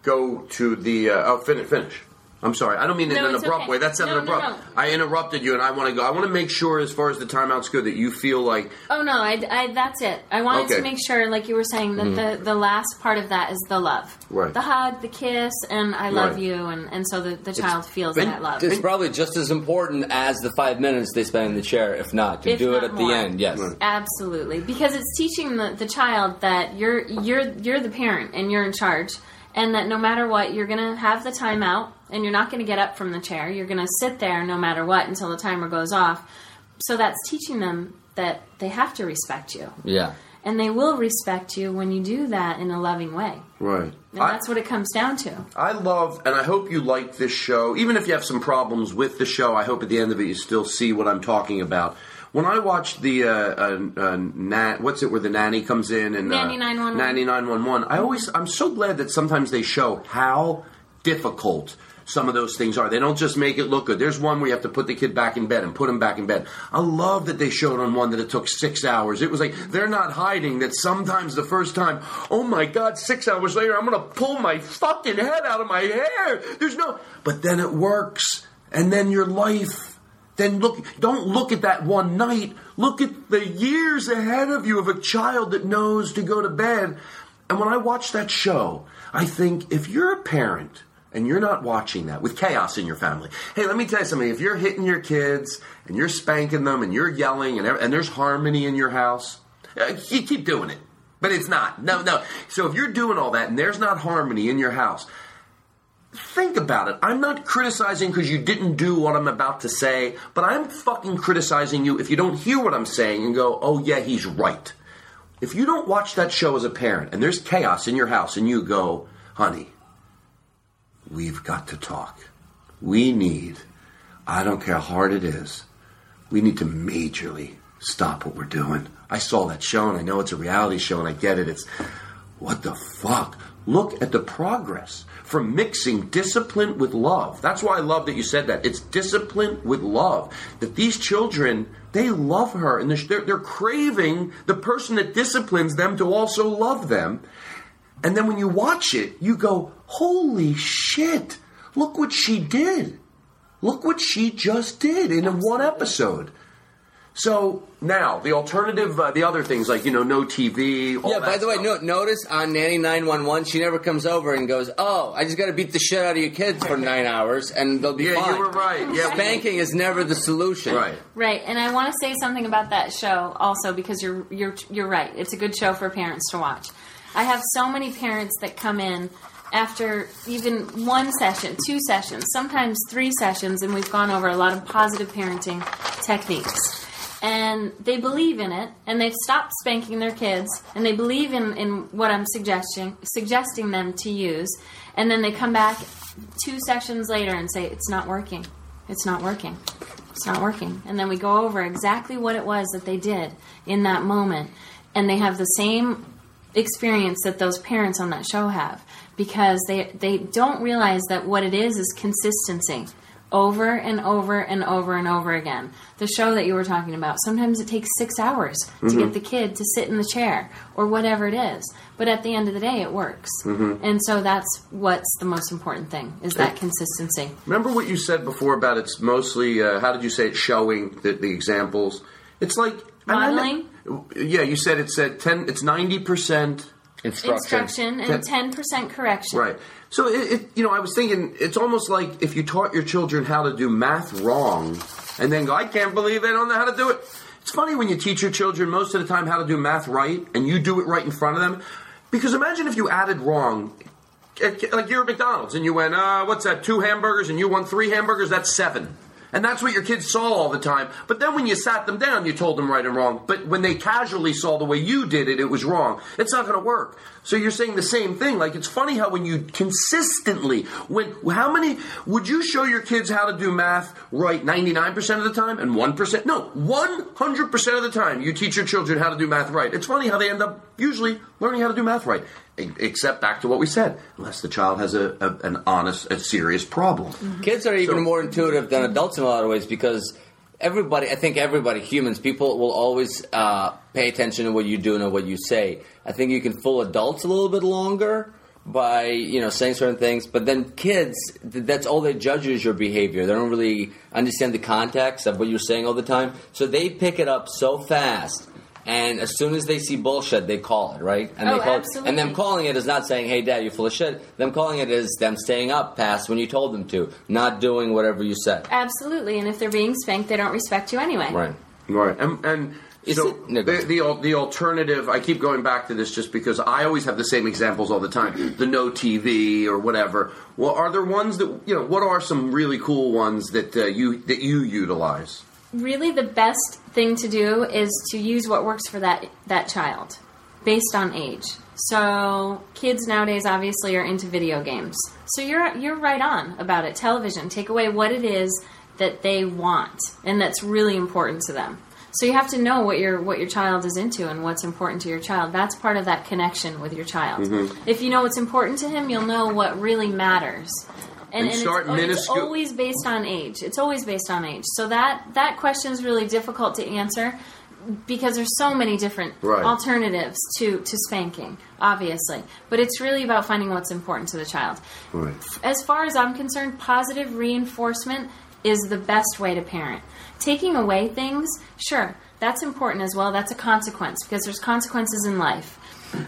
go to the uh, oh finish finish. I'm sorry. I don't mean in an abrupt okay. way. That sounded No, no, abrupt. no. I interrupted you, and I want to go. I want to make sure, as far as the timeouts go, that you feel like Oh no, I, I that's it. I wanted Okay. to make sure, like you were saying, that Mhm. the, the last part of that is the love, Right. The hug, the kiss, and I love Right. you, and, and so the, the child feels that love. It's probably just as important as the five minutes they spend in the chair, if not, to If do it at more. the end. Yes. Absolutely, because it's teaching the, the child that you're you're you're the parent and you're in charge, and that no matter what, you're gonna have the timeout, and you're not gonna get up from the chair. You're gonna sit there no matter what until the timer goes off. So that's teaching them that they have to respect you, Yeah. and they will respect you when you do that in a loving way. right. And that's what it comes down to. I love, and I hope you like this show. Even if you have some problems with the show, I hope at the end of it you still see what I'm talking about. When I watched the uh, uh, uh, na- what's it where the nanny comes in and uh, Nanny 911. nanny 911, I always I'm so glad that sometimes they show how difficult some of those things are. They don't just make it look good. There's one where you have to put the kid back in bed and put him back in bed. I love that they showed on one that it took six hours. It was like they're not hiding that sometimes the first time, oh my god, six hours later, I'm gonna pull my fucking head out of my hair. There's no, but then it works, and then your life. Then look, don't look at that one night. Look at the years ahead of you of a child that knows to go to bed. And when I watch that show, I think if you're a parent and you're not watching that with chaos in your family, hey, let me tell you something. If you're hitting your kids and you're spanking them and you're yelling and, and there's harmony in your house, uh, you keep doing it. But it's not. No, no. So if you're doing all that and there's not harmony in your house, think about it. I'm not criticizing because you didn't do what I'm about to say, but I'm fucking criticizing you if you don't hear what I'm saying and go, oh yeah, he's right. If you don't watch that show as a parent and there's chaos in your house and you go, honey, we've got to talk. We need, I don't care how hard it is, we need to majorly stop what we're doing. I saw that show and I know it's a reality show and I get it. It's, what the fuck? Look at the progress from mixing discipline with love. That's why I love that you said that. It's discipline with love. That these children, they love her and they're, they're craving the person that disciplines them to also love them. And then when you watch it, you go, holy shit, look what she did. Look what she just did in one episode. So now the alternative, uh, the other things like you know, no TV. All Yeah, that by the way, no, notice on Nanny 911, she never comes over and goes, Oh, I just got to beat the shit out of your kids for nine hours and they'll be fine. Yeah, you were right. Yeah. Spanking is never the solution. Right. Right, and I want to say something about that show also because you're you're you're right. It's a good show for parents to watch. I have so many parents that come in after even one session, two sessions, sometimes three sessions, and we've gone over a lot of positive parenting techniques. And they believe in it, and they've stopped spanking their kids, and they believe in, in what I'm suggesting suggesting them to use, and then they come back two sessions later and say it's not working, it's not working, it's not working, and then we go over exactly what it was that they did in that moment, and they have the same experience that those parents on that show have because they they don't realize that what it is is consistency over and over and over and over again. The show that you were talking about, sometimes it takes 6 hours to Mhm. get the kid to sit in the chair or whatever it is, but at the end of the day it works. Mhm. And so that's what's the most important thing is that consistency. Remember what you said before about it's mostly uh, how did you say it? Showing the, the examples. It's like and I know- Modeling? yeah, you said it said ten. It's ninety percent Instruction and 10% correction. Right. So it, it, you know, I was thinking it's almost like if you taught your children how to do math wrong, and then go, I can't believe they don't know how to do it. It's funny when you teach your children most of the time how to do math right, and you do it right in front of them. Because imagine if you added wrong. Like you're at McDonald's and you went, uh, what's that, two hamburgers and you won three hamburgers? That's seven. And that's what your kids saw all the time. But then when you sat them down, you told them right and wrong. But when they casually saw the way you did it, it was wrong. It's not going to work. So you're saying the same thing. Like it's funny how when you consistently, when how many would you show your kids how to do math right 99% of the time and 1%? No, 100% of the time you teach your children how to do math right. It's funny how they end up usually learning how to do math right. Except back to what we said, unless the child has a, a an honest, a serious problem. Kids are even So- more intuitive than adults in a lot of ways because everybody, I think everybody, humans, people will always uh, pay attention to what you do and what you say. I think you can fool adults a little bit longer by you know saying certain things, but then kids, th- that's all they judge is your behavior. They don't really understand the context of what you're saying all the time, so they pick it up so fast. And as soon as they see bullshit, they call it, right? And Oh, they call It, absolutely. and them calling it is not saying, "Hey, Dad, you're full of shit." Them calling it is them staying up past when you told them to, not doing whatever you said. Absolutely, and if they're being spanked, they don't respect you anyway. Right. Right. And, and so the, the the alternative, I keep going back to this just because I always have the same examples all the time. The no TV or whatever. Well, are there ones that you know? What are some really cool ones that uh, you that you utilize? Really, the best thing to do is to use what works for that that child, based on age. So kids nowadays obviously are into video games. So you're you're right on about it. Television, take away what it is that they want and that's really important to them. So you have to know what your what your child is into and what's important to your child. That's part of that connection with your child. Mhm. If you know what's important to him, you'll know what really matters. And start it's, it's minuscule- always based on age. It's always based on age. So that that question is really difficult to answer because there's so many different Right. alternatives to to spanking, obviously. But it's really about finding what's important to the child. Right. As far as I'm concerned, positive reinforcement is the best way to parent. Taking away things, sure, that's important as well. That's a consequence because there's consequences in life.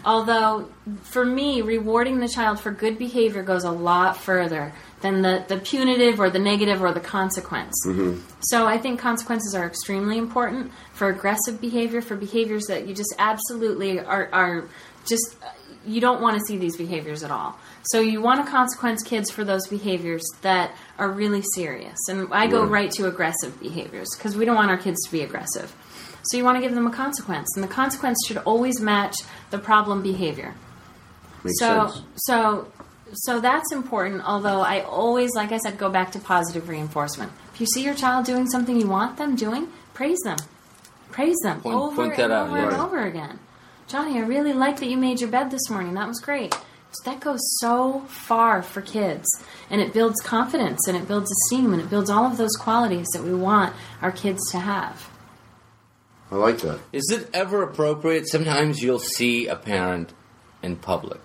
Although, for me, rewarding the child for good behavior goes a lot further than the, the punitive or the negative or the consequence. Mm-hmm. So I think consequences are extremely important for aggressive behavior, for behaviors that you just absolutely are, are just, you don't want to see these behaviors at all. So you want to consequence kids for those behaviors that are really serious. And I go Right. right to aggressive behaviors because we don't want our kids to be aggressive. So you want to give them a consequence, and the consequence should always match the problem behavior. Makes so, sense. so, so that's important. Although I always, like I said, go back to positive reinforcement. If you see your child doing something you want them doing, praise them, praise them Point- over point that and out, over and over again. Johnny, I really like that you made your bed this morning. That was great. That goes so far for kids, and it builds confidence, and it builds esteem, and it builds all of those qualities that we want our kids to have. I like that. Is it ever appropriate? Sometimes you'll see a parent in public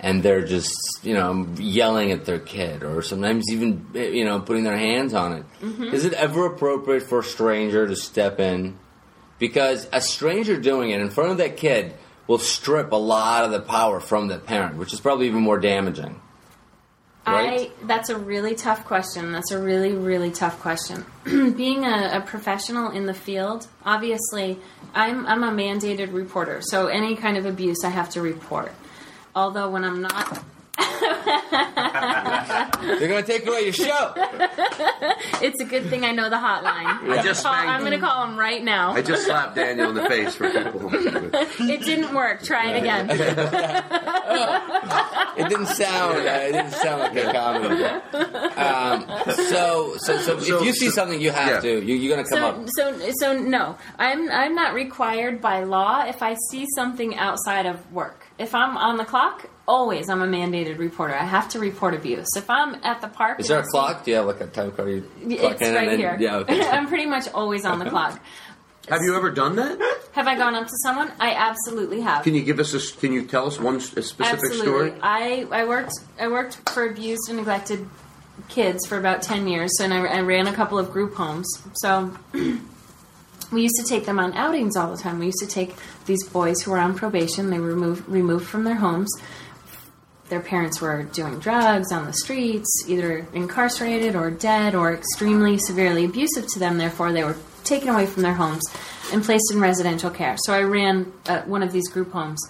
and they're just, you know, yelling at their kid or sometimes even, you know, putting their hands on it. Mhm. Is it ever appropriate for a stranger to step in? Because a stranger doing it in front of that kid will strip a lot of the power from the parent, which is probably even more damaging. Right? I that's a really tough question. That's a really really tough question. Being a, a professional in the field, obviously, I'm I'm a mandated reporter, so any kind of abuse I have to report. Although when I'm not, They're going to take away your show. it's a good thing I know the hotline. I just Call- spanked- I'm going to call him right now. I just slapped Daniel in the face for people. it didn't work. Try it again. It didn't sound. Uh, it didn't sound like a comedy. Um, so, so, so, So- if you see something, you have yeah. to. You, you're going to come so, up. so, so no, I'm I'm not required by law if I see something outside of work. If I'm on the clock, always I'm a mandated reporter. I have to report abuse. If I'm at the park, Is and there I a see- clock? Do you have like a time card? You clock It's in and right then- here. Yeah. Okay. I'm pretty much always on the uh-huh. clock. Have you ever done that? Have I gone up to someone? I absolutely have. Can you give us a? Can you tell us one s- a specific Absolutely. story? I, I worked I worked for abused and neglected kids for about ten years, and I, I ran a couple of group homes. So we used to take them on outings all the time. We used to take these boys who were on probation. They were removed removed from their homes. Their parents were doing drugs on the streets, either incarcerated or dead or extremely severely abusive to them. Therefore, they were taken away from their homes and placed in residential care. So I ran uh, one of these group homes.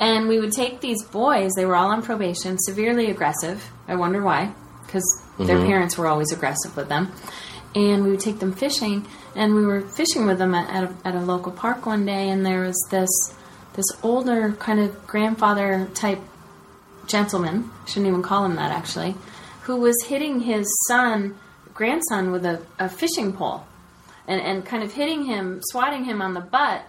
And we would take these boys, they were all on probation, severely aggressive. I wonder why, because their Mhm. parents were always aggressive with them. And we would take them fishing, and we were fishing with them at, at, a, at a local park one day, and there was this this older kind of grandfather type gentleman, shouldn't even call him that actually, who was hitting his son, grandson, with a, a fishing pole and, and kind of hitting him, swatting him on the butt.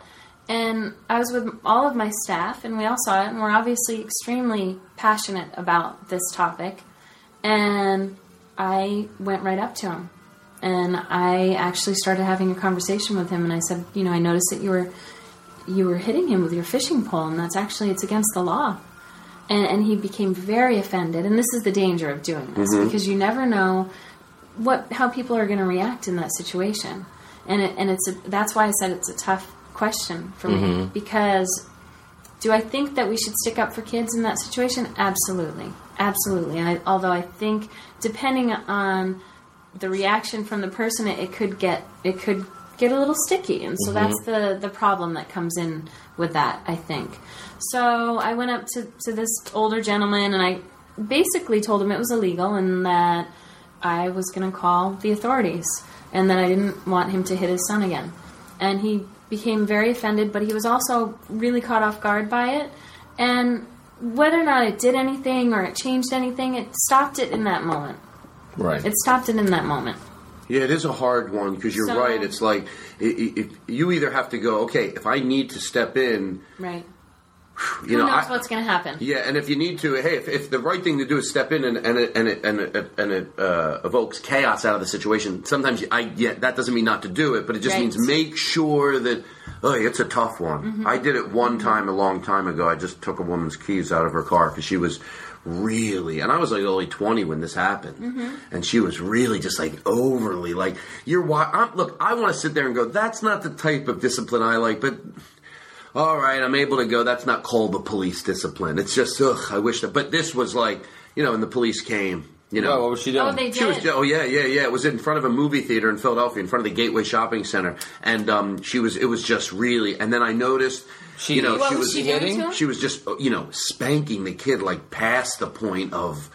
And I was with all of my staff, and we all saw it, and we're obviously extremely passionate about this topic. And I went right up to him, and I actually started having a conversation with him, and I said, you know, I noticed that you were you were hitting him with your fishing pole, and that's actually it's against the law. And, and he became very offended, and this is the danger of doing this Mhm. because you never know what how people are going to react in that situation, and it, and it's a, that's why I said it's a tough question for me Mhm. because do I think that we should stick up for kids in that situation? Absolutely, absolutely. And I, although I think depending on the reaction from the person, it, it could get it could get a little sticky, and so Mhm. that's the the problem that comes in with that. I think. So I went up to to this older gentleman, and I basically told him it was illegal and that I was going to call the authorities, and that I didn't want him to hit his son again. And he became very offended, but he was also really caught off guard by it. And whether or not it did anything or it changed anything, it stopped it in that moment. Right. It stopped it in that moment. Yeah, it is a hard one because you're So- right. It's like i- i- if you either have to go, okay, if I need to step in, Right. You Who know, knows I, what's going to happen? yeah, and if you need to, hey, if, if the right thing to do is step in and and it and it and it, and it uh, evokes chaos out of the situation, sometimes I yeah, that doesn't mean not to do it, but it just Right. means make sure that oh, it's a tough one. Mhm. I did it one time a long time ago. I just took a woman's keys out of her car because she was really, and I was like only twenty when this happened Mm-hmm. and she was really just like overly like you're I'm, look i want to sit there and go that's not the type of discipline i like but all right i'm able to go. That's not called the police discipline. It's just ugh i wish that but this was like you know and the police came you know. Oh, what was she doing? Oh, they she was did? oh yeah yeah yeah. It was in front of a movie theater in philadelphia in front of the gateway shopping center. And um she was it was just really and then i noticed She- you know What she was was she doing to him? she was just you know spanking the kid like past the point of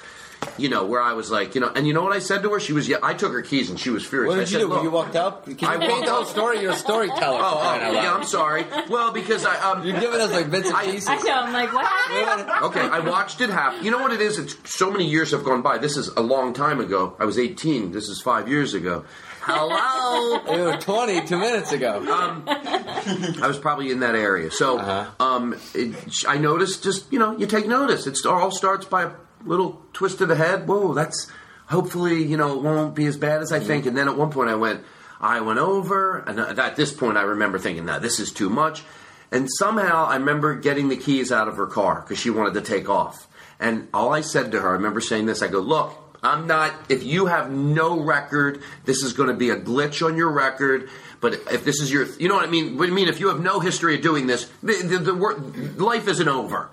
you know where I was like you know and you know what I said to her she was yeah I took her keys and she was furious What I did you said, do? "Look, You walked up? Can you I paint walked the whole story? You're a storyteller. Oh, for crying out oh yeah. I'm sorry. Well, because I um, You're giving us like bits and pieces. I know. I'm like, what happened? okay, I watched it happen. You know what it is? It's so many years have gone by. This is a long time ago. I was 18. This is five years ago. Hello. You were 20 two minutes ago. Um, I was probably in that area. So um, it, I noticed just, you know, you take notice. It all starts by a little twist of the head. Whoa, that's hopefully, you know, it won't be as bad as I think. Mm-hmm. And then at one point I went, I went over, and at this point I remember thinking, now this is too much. And somehow I remember getting the keys out of her car because she wanted to take off. And all I said to her, I remember saying this, I go, look, I'm not, if you have no record, this is going to be a glitch on your record. But if this is your, you know what I mean? What I mean, if you have no history of doing this, the, the, the life isn't over.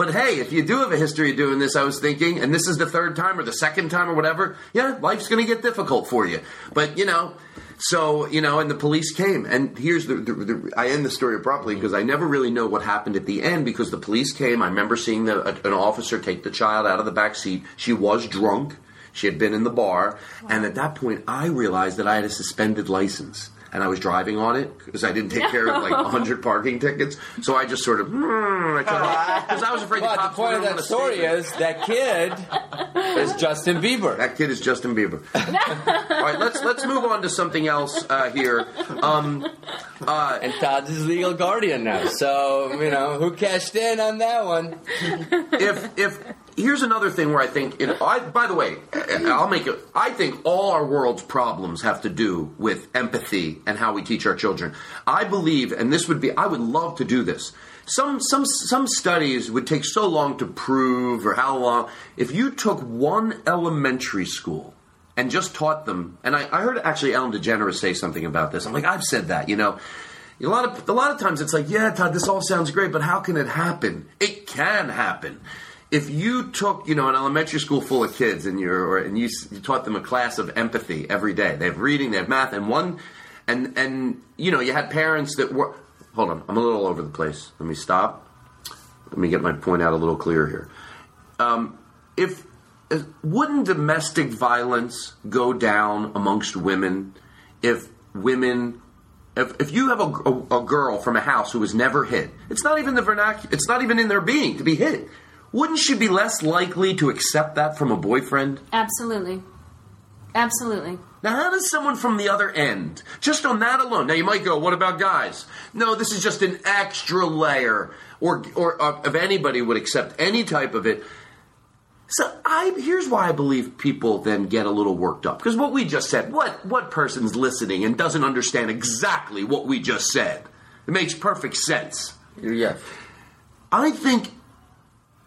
But hey, if you do have a history of doing this, I was thinking, and this is the third time or the second time or whatever, yeah, life's going to get difficult for you. But you know, so you know, and the police came, and here's the, the, the I end the story abruptly because I never really know what happened at the end because the police came. I remember seeing the, a, an officer take the child out of the back seat. She was drunk. She had been in the bar, and at that point, I realized that I had a suspended license. And I was driving on it because I didn't take care of like 100 parking tickets. So I just sort of, because I was afraid But the the point of going that to story is that kid is Justin Bieber. That kid is Justin Bieber. All right, let's let's move on to something else uh, here. Um, uh, and Todd's his legal guardian now. So, you know, who cashed in on that one? if if here's another thing where I think, I, by the way, I'll make it. I think all our world's problems have to do with empathy and how we teach our children. I believe, and this would be, I would love to do this. Some some some studies would take so long to prove, or how long. If you took one elementary school and just taught them, and I, I heard actually Ellen DeGeneres say something about this. I'm like, I've said that, you know. A lot of a lot of times it's like, yeah, Todd, this all sounds great, but how can it happen? It can happen. If you took, you know, an elementary school full of kids and you're, and you, you taught them a class of empathy every day, they have reading, they have math, and one, and and you know, you had parents that were. Hold on, I'm a little over the place. Let me stop. Let me get my point out a little clearer here. Um, if wouldn't domestic violence go down amongst women if women if, if you have a, a, a girl from a house who was never hit it's not even the vernacular it's not even in their being to be hit wouldn't she be less likely to accept that from a boyfriend Absolutely. Absolutely. now how does someone from the other end just on that alone now you might go what about guys no this is just an extra layer or or uh, if anybody would accept any type of it so I here's why I believe people then get a little worked up because what we just said, what what person's listening and doesn't understand exactly what we just said? It makes perfect sense. Yeah. I think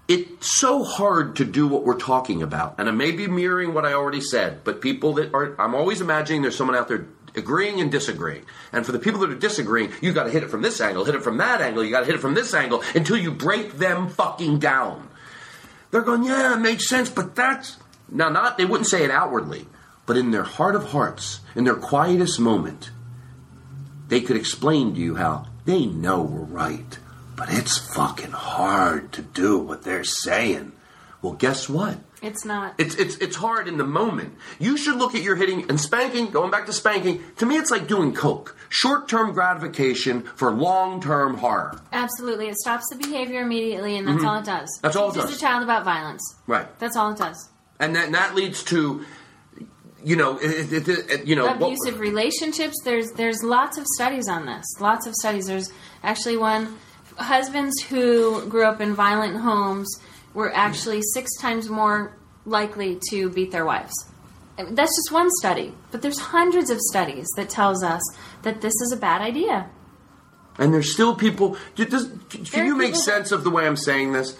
it's so hard to do what we're talking about, and I may be mirroring what I already said, but people that are I'm always imagining there's someone out there agreeing and disagreeing. And for the people that are disagreeing, you got to hit it from this angle, hit it from that angle, you got to hit it from this angle until you break them fucking down. They're going, yeah, it makes sense, but that's now not. They wouldn't say it outwardly, but in their heart of hearts, in their quietest moment, they could explain to you how they know we're right, but it's fucking hard to do what they're saying. Well, guess what? It's not. It's it's it's hard in the moment. You should look at your hitting and spanking. Going back to spanking, to me, it's like doing coke. Short-term gratification for long-term horror. Absolutely. It stops the behavior immediately, and that's Mhm. all it does. That's all it Teaches does. a child about violence. Right. That's all it does. and that, and that leads to you know it, it, it- you know what- abusive relationships there's there's lots of studies on this lots of studies there's actually one husbands who grew up in violent homes were actually six times more likely to beat their wives. That's just one study but there's hundreds of studies that tells us that this is a bad idea. And there's still people do- does, can you make sense of the way i'm saying this?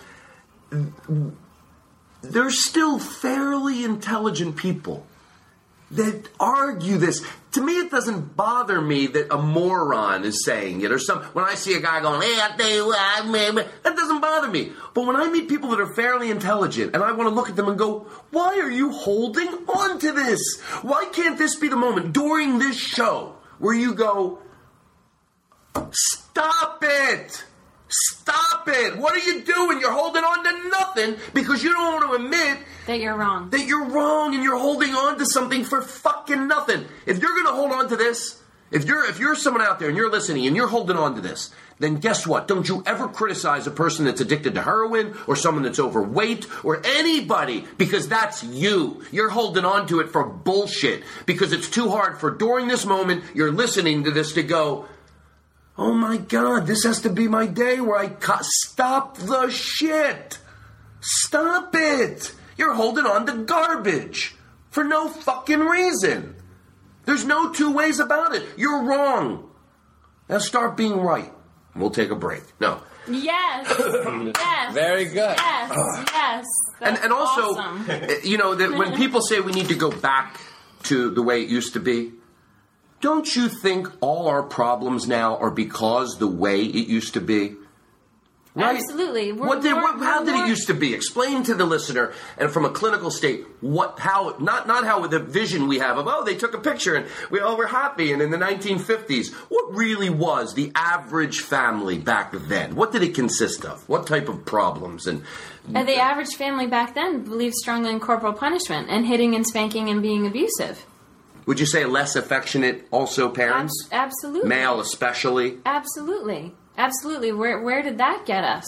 There's still fairly intelligent people that argue this to me it doesn't bother me that a moron is saying it or some when i see a guy going hey i what I mean, that doesn't bother me but when i meet people that are fairly intelligent and i want to look at them and go why are you holding on to this why can't this be the moment during this show where you go Stop it! Stop it! What are you doing? You're holding on to nothing because you don't want to admit that you're wrong. That you're wrong and you're holding on to something for fucking nothing. If you're going to hold on to this, if you're if you're someone out there and you're listening and you're holding on to this, then guess what? Don't you ever criticize a person that's addicted to heroin or someone that's overweight or anybody because that's you. You're holding on to it for bullshit because it's too hard for during this moment you're listening to this to go, Oh my god, this has to be my day where I ca- stop the shit. Stop it. You're holding on to garbage for no fucking reason. There's no two ways about it. You're wrong. Now start being right. We'll take a break. No. yes yes Very good. yes yes And, and also, awesome. uh, you know, that when people say we need to go back to the way it used to be, don't you think all our problems now are because the way it used to be? Right? Absolutely. We're What did, what, how we're did it used to be? Explain to the listener, and from a clinical state, what, how, not, not how the vision we have of, oh, they took a picture and we all were happy, and in the 1950s, what really was the average family back then? What did it consist of? What type of problems? And And the average family back then believed strongly in corporal punishment and hitting and spanking and being abusive. Would you say less affectionate, also parents, Abs- absolutely. male especially? Absolutely. Absolutely. Where where did that get us?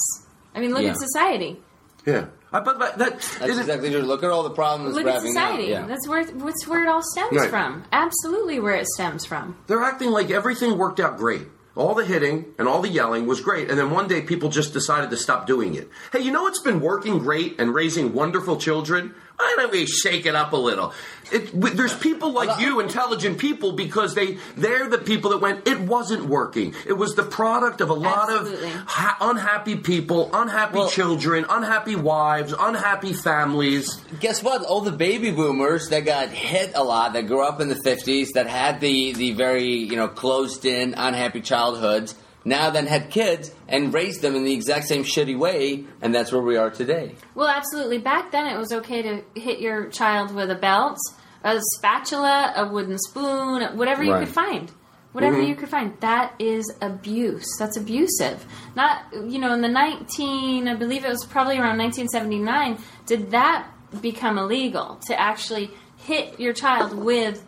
I mean, look Yeah. at society. Yeah, I, but, but that That's exactly true. Look at all the problems Look we're at society. Yeah. That's where that's where it all stems Right. from. Absolutely, where it stems from. They're acting like everything worked out great. All the hitting and all the yelling was great, and then one day people just decided to stop doing it. Hey, you know what's been working great and raising wonderful children? Why don't we shake it up a little? It, w- there's people like you, intelligent people, because they they're the people that went. It wasn't working. It was the product of a lot Absolutely. of ha- unhappy people, unhappy children, unhappy wives, unhappy families. Guess what? All the baby boomers that got hit a lot, that grew up in the 50s, that had the, the very, you know, closed in, unhappy childhoods, now then had kids and raised them in the exact same shitty way, and that's where we are today. Well, absolutely. Back then, it was okay to hit your child with a belt, a spatula, a wooden spoon, whatever you Right. could find. whatever Mhm. you could find. That is abuse. That's abusive. Not you know in the nineteen, I believe it was probably around nineteen seventy nine. Did that become illegal to actually hit your child with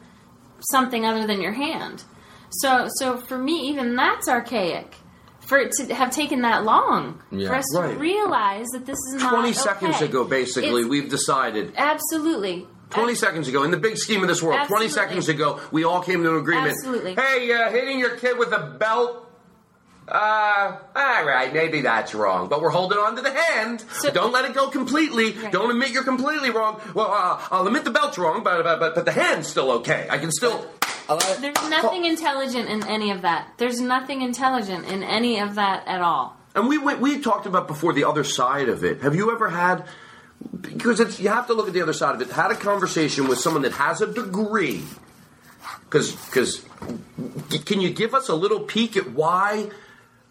something other than your hand? So so for me, even that's archaic. For it to have taken that long Yeah. for us Right. to realize that this is not 20 seconds okay. ago, basically, It's- we've decided. absolutely 20 seconds ago, in the big scheme of this world, 20 seconds ago, we all came to an agreement. Absolutely. Hey, uh, hitting your kid with a belt. Uh, all right, maybe that's wrong, but we're holding on to the hand. Don't let it go completely. Don't admit you're completely wrong. Well, uh, I'll admit the belt's wrong, but, but but but the hand's still okay. I can still. There's nothing intelligent in any of that. There's nothing intelligent in any of that at all. And we went, we talked about before the other side of it. Have you ever had? Because it's, you have to look at the other side of it. Had a conversation with someone that has a degree. Because because can you give us a little peek at why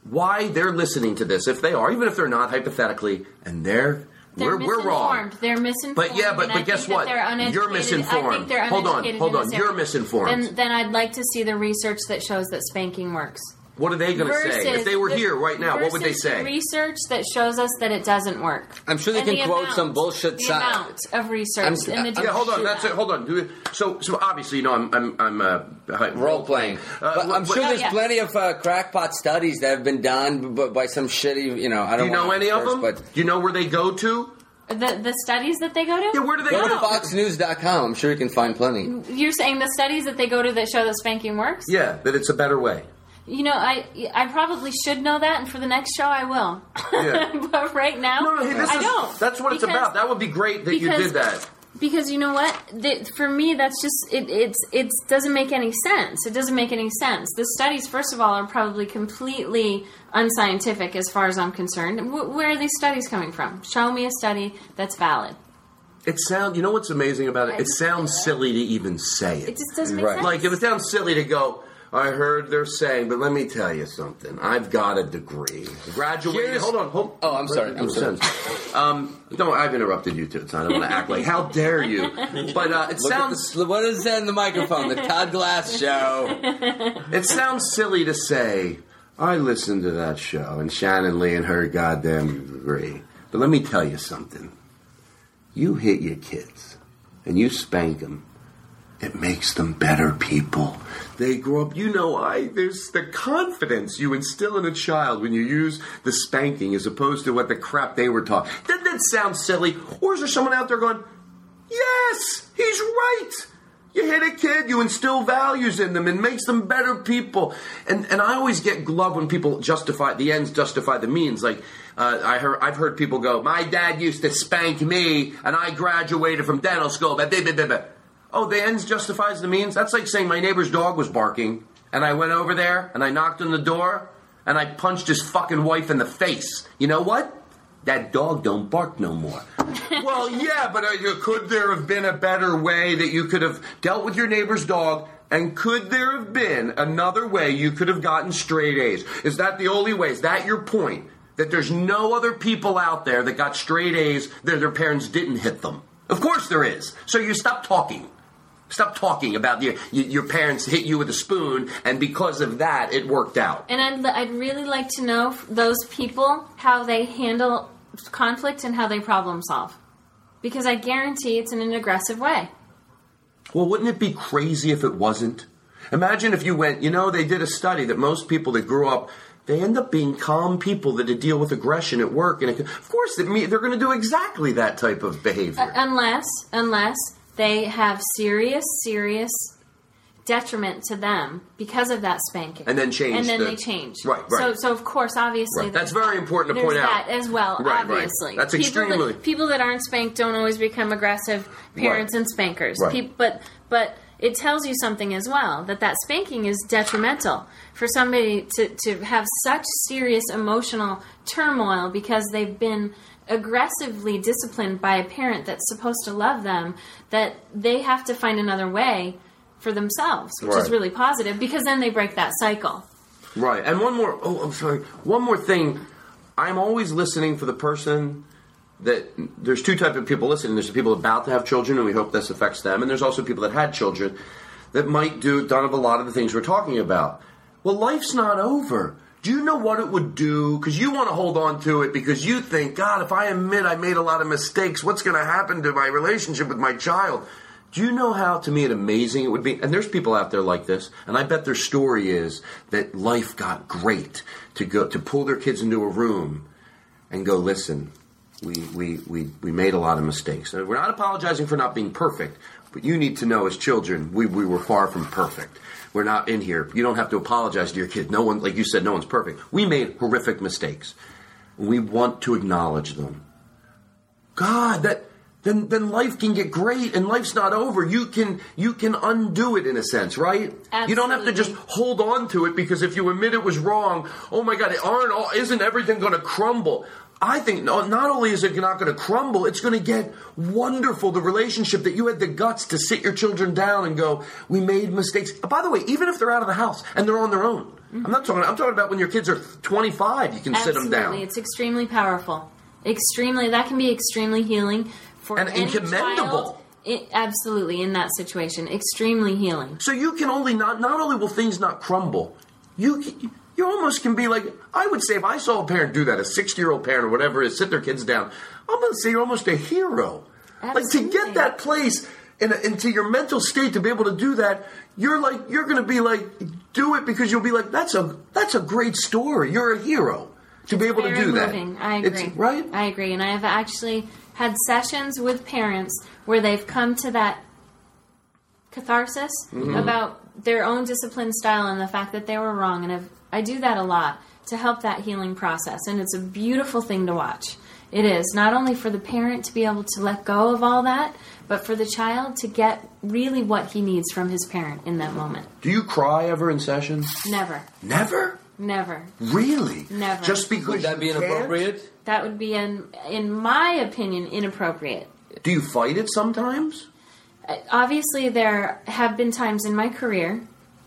why they're listening to this if they are even if they're not hypothetically and they're, They're we're we're wrong. They're misinformed. But yeah, but- but guess what? You're misinformed. Hold on, hold on. You're misinformed. Then, then I'd like to see the research that shows that spanking works. What are they going to say if they were the- here right now? What would they versus the say? research that shows us that it doesn't work. I'm sure they And can the quote amount- some bullshit The sci- amount of research and the yeah, hold on. That's it. Hold on. Do it- So, so obviously, you know, I'm, I'm, I'm uh, Role playing. Uh, but I'm what- sure what- there's plenty of uh, crackpot studies that have been done b- by some shitty, you know, I Do don't you know wanna any of them? But Do you know where they go to? The the studies that they go to. Yeah, where do they go to foxnews.com. I'm sure you can find plenty. You're saying the studies that they go to that show that spanking works? Yeah, that it's a better way. You know, I I probably should know that, and for the next show I will. Yeah. but right now, No, no, hey, this I is, don't. That's what it's about. That would be great that you did that. Because you know what? The, for me, that's just it. It's it doesn't make any sense. It doesn't make any sense. The studies, first of all, are probably completely unscientific as far as I'm concerned. Wh- where are these studies coming from? Show me a study that's valid. It sounds. You know what's amazing about it? It sounds silly to even say it. It just doesn't make sense. Like if it sounds silly to go. I heard they're saying, but let me tell you something. I've got a degree. Graduated. Here's- hold on. Hold, Oh, I'm sorry, I'm sorry. Um, no, I've interrupted you too. So I don't want to act like. How dare you? But uh, it Look sounds. the, what is that in the microphone? The Todd Glass Show. It sounds silly to say, I listened to that show and Shannon Lee and her goddamn degree. But let me tell you something. You hit your kids and you spank them. It makes them better people. They grow up, you know, I, there's the confidence you instill in a child when you use the spanking as opposed to what the crap they were taught. Doesn't that sound silly? Or is there someone out there going, yes, he's right. You hit a kid, you instill values in them and makes them better people. And and I always get glove when people justify the ends justify the means. Like uh, I heard, I've heard people go, "My dad used to spank me, and I graduated from dental school." But blah, blah, blah, blah." Oh, the ends justifies the means. That's like saying my neighbor's dog was barking, and I went over there and I knocked on the door and I punched his fucking wife in the face. You know what? That dog don't bark no more. well, yeah, but uh, could there have been a better way that you could have dealt with your neighbor's dog? And could there have been another way you could have gotten straight A's? Is that the only way? Is that your point? That there's no other people out there that got straight A's that their parents didn't hit them? Of course there is. So you stop talking. Stop talking about your, your parents hit you with a spoon, and because of that, it worked out. And I'd, I'd really like to know those people how they handle conflict and how they problem solve. Because I guarantee it's in an aggressive way. Well, wouldn't it be crazy if it wasn't? Imagine if you went, you know, they did a study that most people that grew up, they end up being calm people that deal with aggression at work. And it, of course, it, they're going to do exactly that type of behavior. Uh, unless, unless they have serious, serious detriment to them because of that spanking. And then change And then the- they change. Right, right. So, so of course, obviously, Right. That's very important to point out. that as well. Right, right. obviously, That's people extremely- That, people that aren't spanked don't always become aggressive parents Right. and spankers. Right. Peop- but, but it tells you something as well that that spanking is detrimental for somebody to to have such serious emotional turmoil because they've been aggressively disciplined by a parent that's supposed to love them that they have to find another way for themselves which is really positive because then they break that cycle Right. And one more, oh, I'm sorry. One more thing. I'm always listening for the person that there's two type of people listening. There's the people about to have children, and we hope this affects them. And there's also people that had children that might do done of a lot of the things we're talking about. Well, life's not over. Do you know what it would do? Because you want to hold on to it because you think, God, if I admit I made a lot of mistakes, what's going to happen to my relationship with my child? Do you know how, to me, it amazing it would be? And there's people out there like this, and I bet their story is that life got great to go to pull their kids into a room and go, listen, we, we, we, we made a lot of mistakes. We're not apologizing for not being perfect, but you need to know as children, we, we were far from perfect. We're not in here. You don't have to apologize to your kid. No one, like you said, no one's perfect. We made horrific mistakes. We want to acknowledge them. God, that then then life can get great and life's not over. You can you can undo it in a sense, right? You don't have to just hold on to it because if you admit it was wrong, oh my God, aren't all, isn't everything going to crumble? I think no, not only is it not going to crumble, it's going to get wonderful. The relationship that you had the guts to sit your children down and go, "We made mistakes." Uh, by the way, even if they're out of the house and they're on their own, I'm not talking. I'm talking about when your kids are 25, you can sit them down. Absolutely. It's extremely powerful. Extremely, that can be extremely healing for And- and commendable. child. It, absolutely, in that situation, extremely healing. So you can only not not only will things not crumble, you you almost can be like I would say if I saw a parent do that, a sixty year old parent or whatever is sit their kids down, I'm going to say you're almost a hero. Like to get that place in a, into your mental state to be able to do that, you're like you're going to be like do it because you'll be like that's a that's a great story. You're a hero to be able to do that. moving. I It's- agree. right? I agree, and I have actually had sessions with parents where they've come to that catharsis Mhm. about their own discipline style and the fact that they were wrong. And I've, I do that a lot to help that healing process, and it's a beautiful thing to watch. It is not only for the parent to be able to let go of all that, but for the child to get really what he needs from his parent in that moment. Do you cry ever in session? Never, Never. never. Really? Never. Just because Would that be you can't? inappropriate? That would be, in, in my opinion, inappropriate. Do you fight it sometimes? Uh, Obviously, there have been times in my career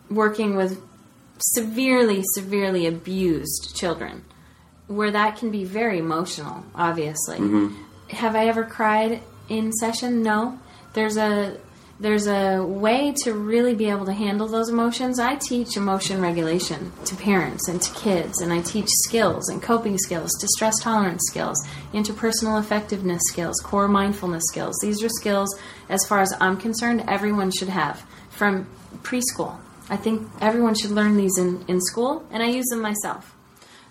working with severely, severely abused children where that can be very emotional, obviously. Mm-hmm. Have I ever cried in session? No. There's a there's a way to really be able to handle those emotions. I teach emotion regulation to parents and to kids, and I teach skills and coping skills, distress tolerance skills, interpersonal effectiveness skills, core mindfulness skills. These are skills, as far as I'm concerned, everyone should have from preschool. I think everyone should learn these in, in school, and I use them myself.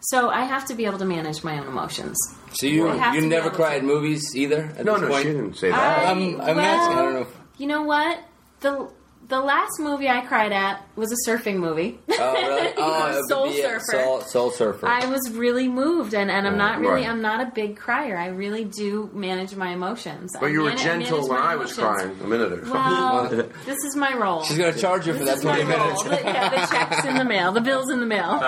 So I have to be able to manage my own emotions. So you you never able cry at movies either? At No, this no, point? she didn't say I- I'm, I'm well, asking. I don't know. if- You know what? The the last movie I cried at was a surfing movie. Oh, really? Oh, Soul be Surfer. Soul, Soul Surfer. I was really moved, and, and I'm not really right. I'm not a big crier. I really do manage my emotions. But I you were man- gentle manage when I was emotions. crying a minute ago. Well, this is my role. She's going to charge you for that This is my 20 minutes. role. The, yeah, the check's in the mail. The bill's in the mail.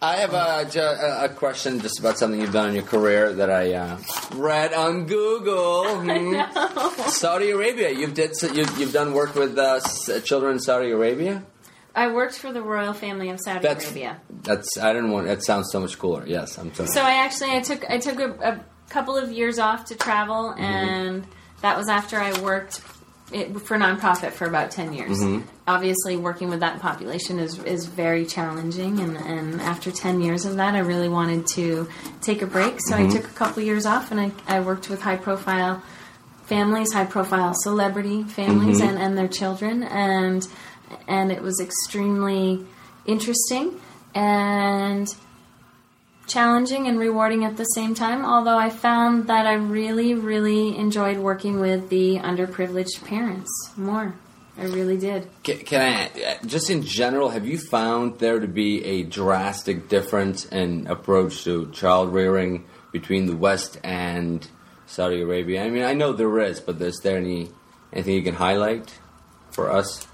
I have a, a a question just about something you've done in your career that I uh, read on Google. Hmm. Saudi Arabia. You've did so- you, you've done work with uh, children in Saudi Arabia. I worked for the royal family of Saudi That's Arabia. that's I didn't want. That sounds so much cooler. Yes, I'm sorry. So I actually I took I took a, a couple of years off to travel, Mm-hmm. and that was after I worked it, for nonprofit for about ten years. Mhm. Obviously, working with that population is is very challenging, and, and after ten years of that, I really wanted to take a break. So I Mhm. took a couple years off, and I, I worked with high profile families, high profile celebrity families, Mhm. and, and their children, and and it was extremely interesting and challenging and rewarding at the same time. Although I found that I really, really enjoyed working with the underprivileged parents more. I really did. Can, can I, uh, just in general, have you found there to be a drastic difference in approach to child rearing between the West and Saudi Arabia? I mean, I know there is, but is there any anything you can highlight for us?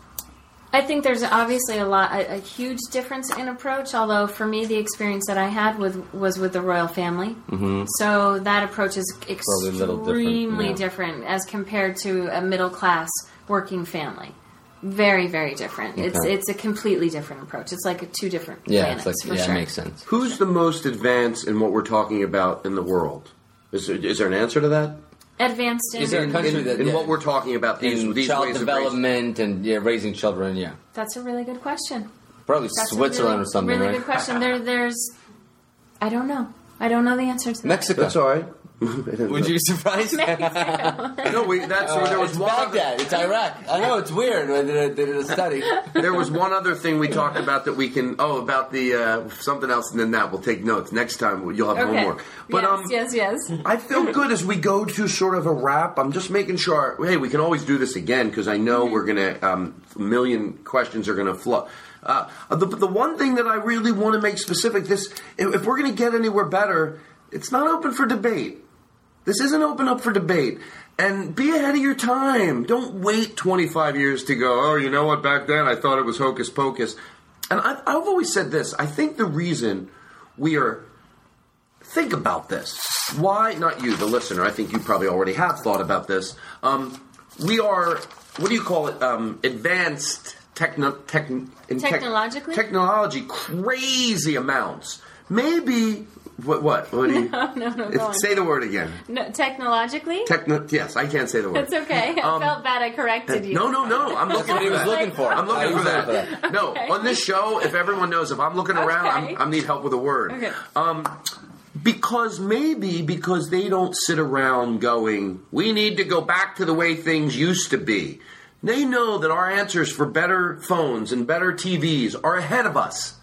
I think there's obviously a lot, a, a huge difference in approach. Although for me, the experience that I had with was with the royal family. Mm-hmm. So that approach is Probably a little different, extremely yeah. different as compared to a middle class working family. Very, very different. It's Okay. it's a completely different approach. It's like a two different Yeah, planets it's like- for yeah, it sure. makes sense. Who's the most advanced in what we're talking about in the world? Is there, is there an answer to that? Advanced in. Is there a country in, that in yeah, what we're talking about these in these child ways of development and yeah, raising children? Yeah, That's a really good question. probably That's Switzerland really, or something, Really right? good question. There, there's. I don't know. I don't know the answer to that. Mexico. That's all right. Would you be surprised? No, we, that's Uh, there was it's one Baghdad. It's Iraq. I know it's weird. They did a, they did a study. there was one other thing we talked about that we can. Oh, about the uh, something else, and then that we'll take notes next time. You'll have Okay. homework. But yes, um, yes, yes. I feel good as we go to sort of a wrap. I'm just making sure. Hey, we can always do this again because I know we're gonna um, a million questions are gonna flow. Uh, the, the one thing that I really want to make specific this if, if we're gonna get anywhere better, it's not open for debate. This isn't open up for debate. And be ahead of your time. Don't wait 25 years to go, oh, you know what, back then I thought it was hocus pocus. And I've, I've always said this I think the reason we are. Think about this. Why, not you, the listener, I think you probably already have thought about this. Um, we are, what do you call it, um, advanced techno, tech, in tech- Technologically? technology, crazy amounts. Maybe, what, what, what do you. No, no, no. If- Go on. say the word again. No, technologically? Techno. Yes, I can't say the word. It's okay. I Um, felt bad I corrected you. No, no, no. I'm looking what he for was that. looking for. I'm looking for looking that. No, Okay. on this show, if everyone knows, if I'm looking around, Okay. I'm, I need help with a word. Okay. Um, because maybe because they don't sit around going, we need to go back to the way things used to be. They know that our answers for better phones and better TVs are ahead of us.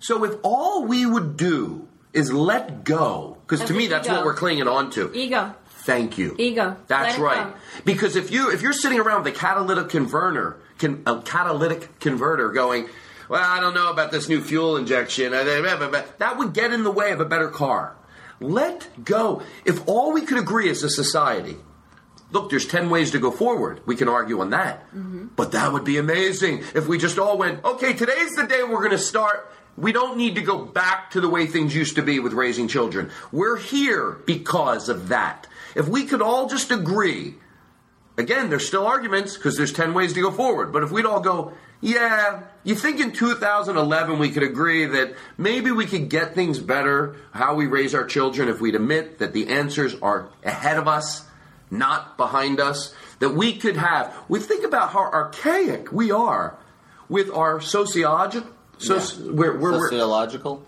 So if all we would do is let go, because to me that's ego. what we're clinging on to. Ego. Thank you. Ego. That's right. go. Because if you if you're sitting around with a catalytic converter, can, a catalytic converter going, well, I don't know about this new fuel injection. uh, That would get in the way of a better car. Let go. If all we could agree as a society, look, there's ten ways to go forward. We can argue on that. But that would be amazing if we just all went, okay, today's the day we're going to start. We don't need to go back to the way things used to be with raising children. We're here because of that. If we could all just agree, again, there's still arguments because there's 10 ways to go forward. But if we'd all go, yeah, you think in 2011 we could agree that maybe we could get things better, how we raise our children, if we'd admit that the answers are ahead of us, not behind us, that we could have. We think about how archaic we are with our sociological. So, we're, we're, we're, Sociological.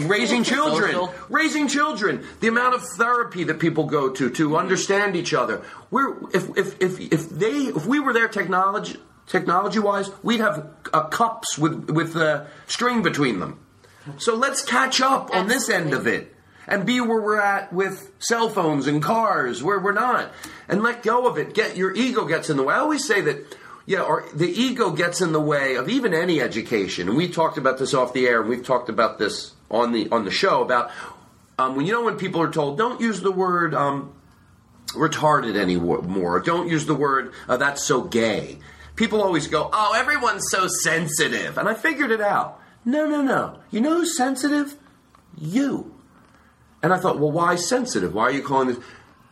raising children. Social. raising children. The amount of therapy that people go to to understand each other. We're if if if, if they if we were there technology technology wise we'd have uh, cups with with uh, string between them. So let's catch up on this end of it and be where we're at with cell phones and cars where we're not and let go of it. Get your ego gets in the way. I always say that yeah, or the ego gets in the way of even any education. And we talked about this off the air, and we've talked about this on the on the show about um, when you know when people are told don't use the word um, retarded anymore, don't use the word uh, that's so gay. People always go, oh, everyone's so sensitive, and I figured it out. No, no, no. You know who's sensitive? You. And I thought, well, why sensitive? Why are you calling this?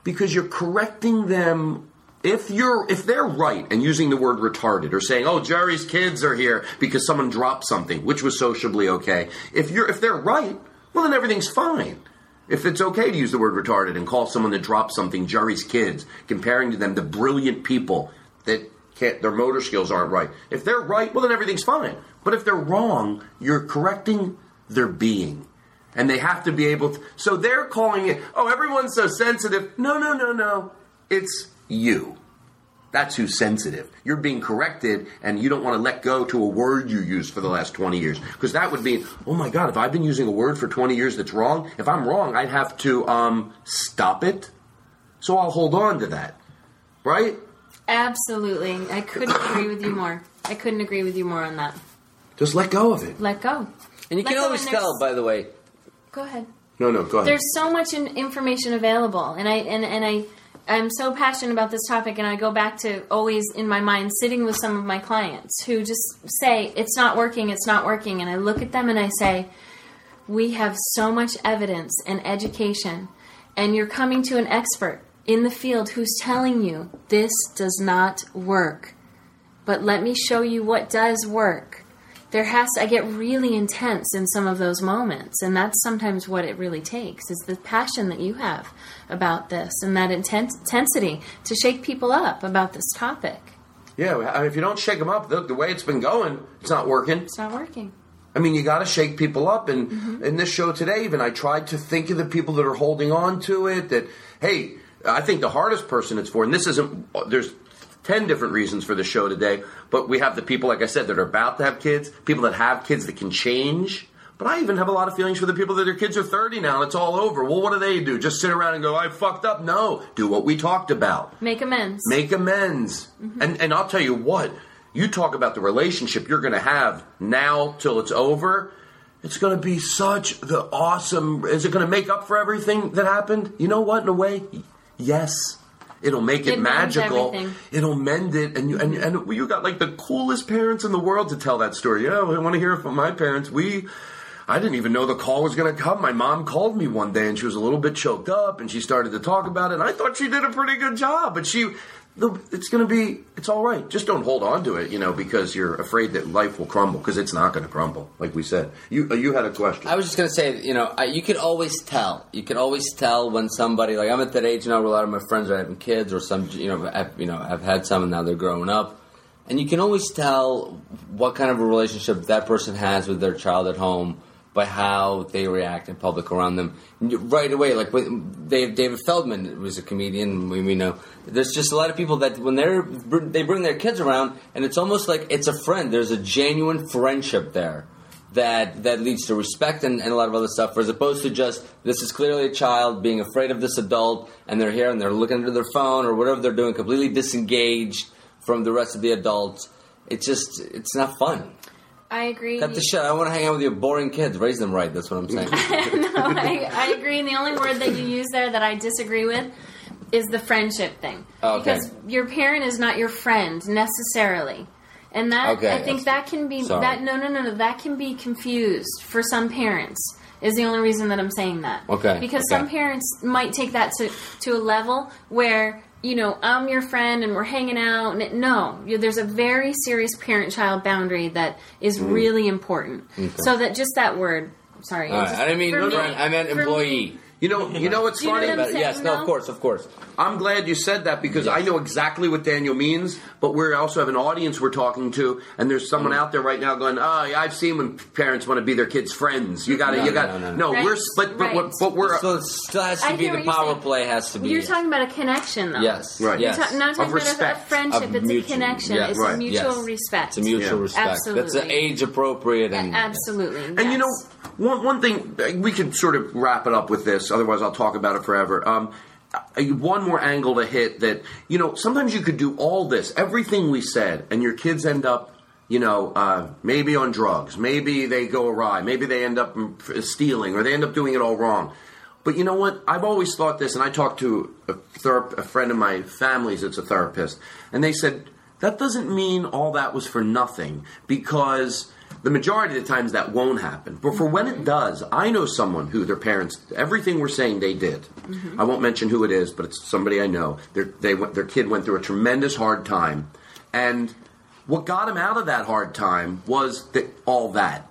Because you're correcting them. If you're if they're right and using the word retarded or saying, "Oh, Jerry's kids are here because someone dropped something," which was sociably okay. If you're if they're right, well then everything's fine. If it's okay to use the word retarded and call someone that dropped something Jerry's kids, comparing to them the brilliant people that can't their motor skills aren't right. If they're right, well then everything's fine. But if they're wrong, you're correcting their being. And they have to be able to so they're calling it, oh, everyone's so sensitive. No, no, no, no. It's you. That's who's sensitive. You're being corrected, and you don't want to let go to a word you used for the last 20 years. Because that would be, oh my God, if I've been using a word for 20 years that's wrong, if I'm wrong, I'd have to um, stop it. So I'll hold on to that. Right? Absolutely. I couldn't agree with you more. I couldn't agree with you more on that. Just let go of it. Let go. And you Let can always tell, by the way. Go ahead. No, no, go ahead. There's so much in, information available, and I and, and I I'm so passionate about this topic, and I go back to always in my mind sitting with some of my clients who just say it's not working, it's not working, and I look at them and I say, we have so much evidence and education, and you're coming to an expert in the field who's telling you this does not work. But let me show you what does work. There has to, I get really intense in some of those moments, and that's sometimes what it really takes is the passion that you have about this and that inten- intensity to shake people up about this topic. Yeah, I mean, if you don't shake them up, the, the way it's been going, it's not working. It's not working. I mean, you got to shake people up. And Mm-hmm. in this show today, even I tried to think of the people that are holding on to it. That hey, I think the hardest person it's for, and this isn't. There's ten different reasons for the show today, but we have the people, like I said, that are about to have kids, people that have kids that can change. But I even have a lot of feelings for the people that their kids are 30 now and it's all over. Well, what do they do? Just sit around and go, I fucked up? No. Do what we talked about. Make amends. Make amends. Mm-hmm. And and I'll tell you what, you talk about the relationship you're going to have now till it's over. It's going to be such the awesome. Is it going to make up for everything that happened? You know what? In a way, yes. It'll make it, It magical. It'll mend it, and you and, and you got like the coolest parents in the world to tell that story. Yeah, I want to hear it from my parents. We I didn't even know the call was going to come. My mom called me one day and she was a little bit choked up and she started to talk about it. And I thought she did a pretty good job, but she, it's going to be, it's all right. Just don't hold on to it, you know, because you're afraid that life will crumble because it's not going to crumble, like we said. You, uh, you had a question. I was just gonna say, you know, I, you can always tell. You can always tell when somebody, like I'm at that age now, where a lot of my friends are having kids, or some, you know, have, you know, have had some, and now they're growing up, and you can always tell what kind of a relationship that person has with their child at home by how they react in public around them right away. Like with David Feldman was a comedian. We, know there's just a lot of people that when they're they bring their kids around, and it's almost like it's a friend. There's a genuine friendship there that that leads to respect and, and a lot of other stuff, as opposed to just this is clearly a child being afraid of this adult, and they're here and they're looking into their phone or whatever they're doing, completely disengaged from the rest of the adults. It's just it's not fun. I agree. Cut the shit. I want to hang out with your boring kids. Raise them right. That's what I'm saying. no, I, I agree. And the only word that you use there that I disagree with is the friendship thing. Oh, Okay. Because your parent is not your friend necessarily. And that Okay, I think that can be Sorry. that no no no no that can be confused for some parents is the only reason that I'm saying that. Okay, Because okay. some parents might take that to to a level where you know I'm your friend and we're hanging out no there's a very serious parent child boundary that is Mm. really important. Okay. So that just that word sorry. Right. just- I didn't mean for me- friend. I meant for me- employee. You know, you know what's Do you know funny? what I'm saying, yes, no, though? of course, of course. I'm glad you said that because I know exactly what Daniel means, but we also have an audience we're talking to, and there's someone Mm. out there right now going, "Oh, yeah, I've seen when parents want to be their kids' friends. You got to, No, you no, got no, no, no. we're Right, but but, right. what but we're So it still has I to be hear the what you're power saying. play has to be. You're talking about a connection, though. Yes, Right. Yes. You're ta- not Of talking about a- a respect. friendship. Of It's mutual- a connection. yes. It's Right. a mutual Yes. respect. It's a mutual Yeah. respect. Absolutely. That's an age appropriate and Absolutely. And you know, one one thing we could sort of wrap it up with this. Otherwise, I'll talk about it forever. Um, one more angle to hit that you know sometimes you could do all this, everything we said, and your kids end up. You know, uh, maybe on drugs, maybe they go awry, maybe they end up mm, stealing, or they end up doing it all wrong. But you know what? I've always thought this, and I talked to a, therap- a friend of my family's that's a therapist, and they said that doesn't mean all that was for nothing because the majority of the times that won't happen. But for when it does, I know someone who their parents, everything we're saying they did. Mm-hmm. I won't mention who it is, but it's somebody I know. Their, they their kid went through a tremendous hard time, and what got him out of that hard time was that all that.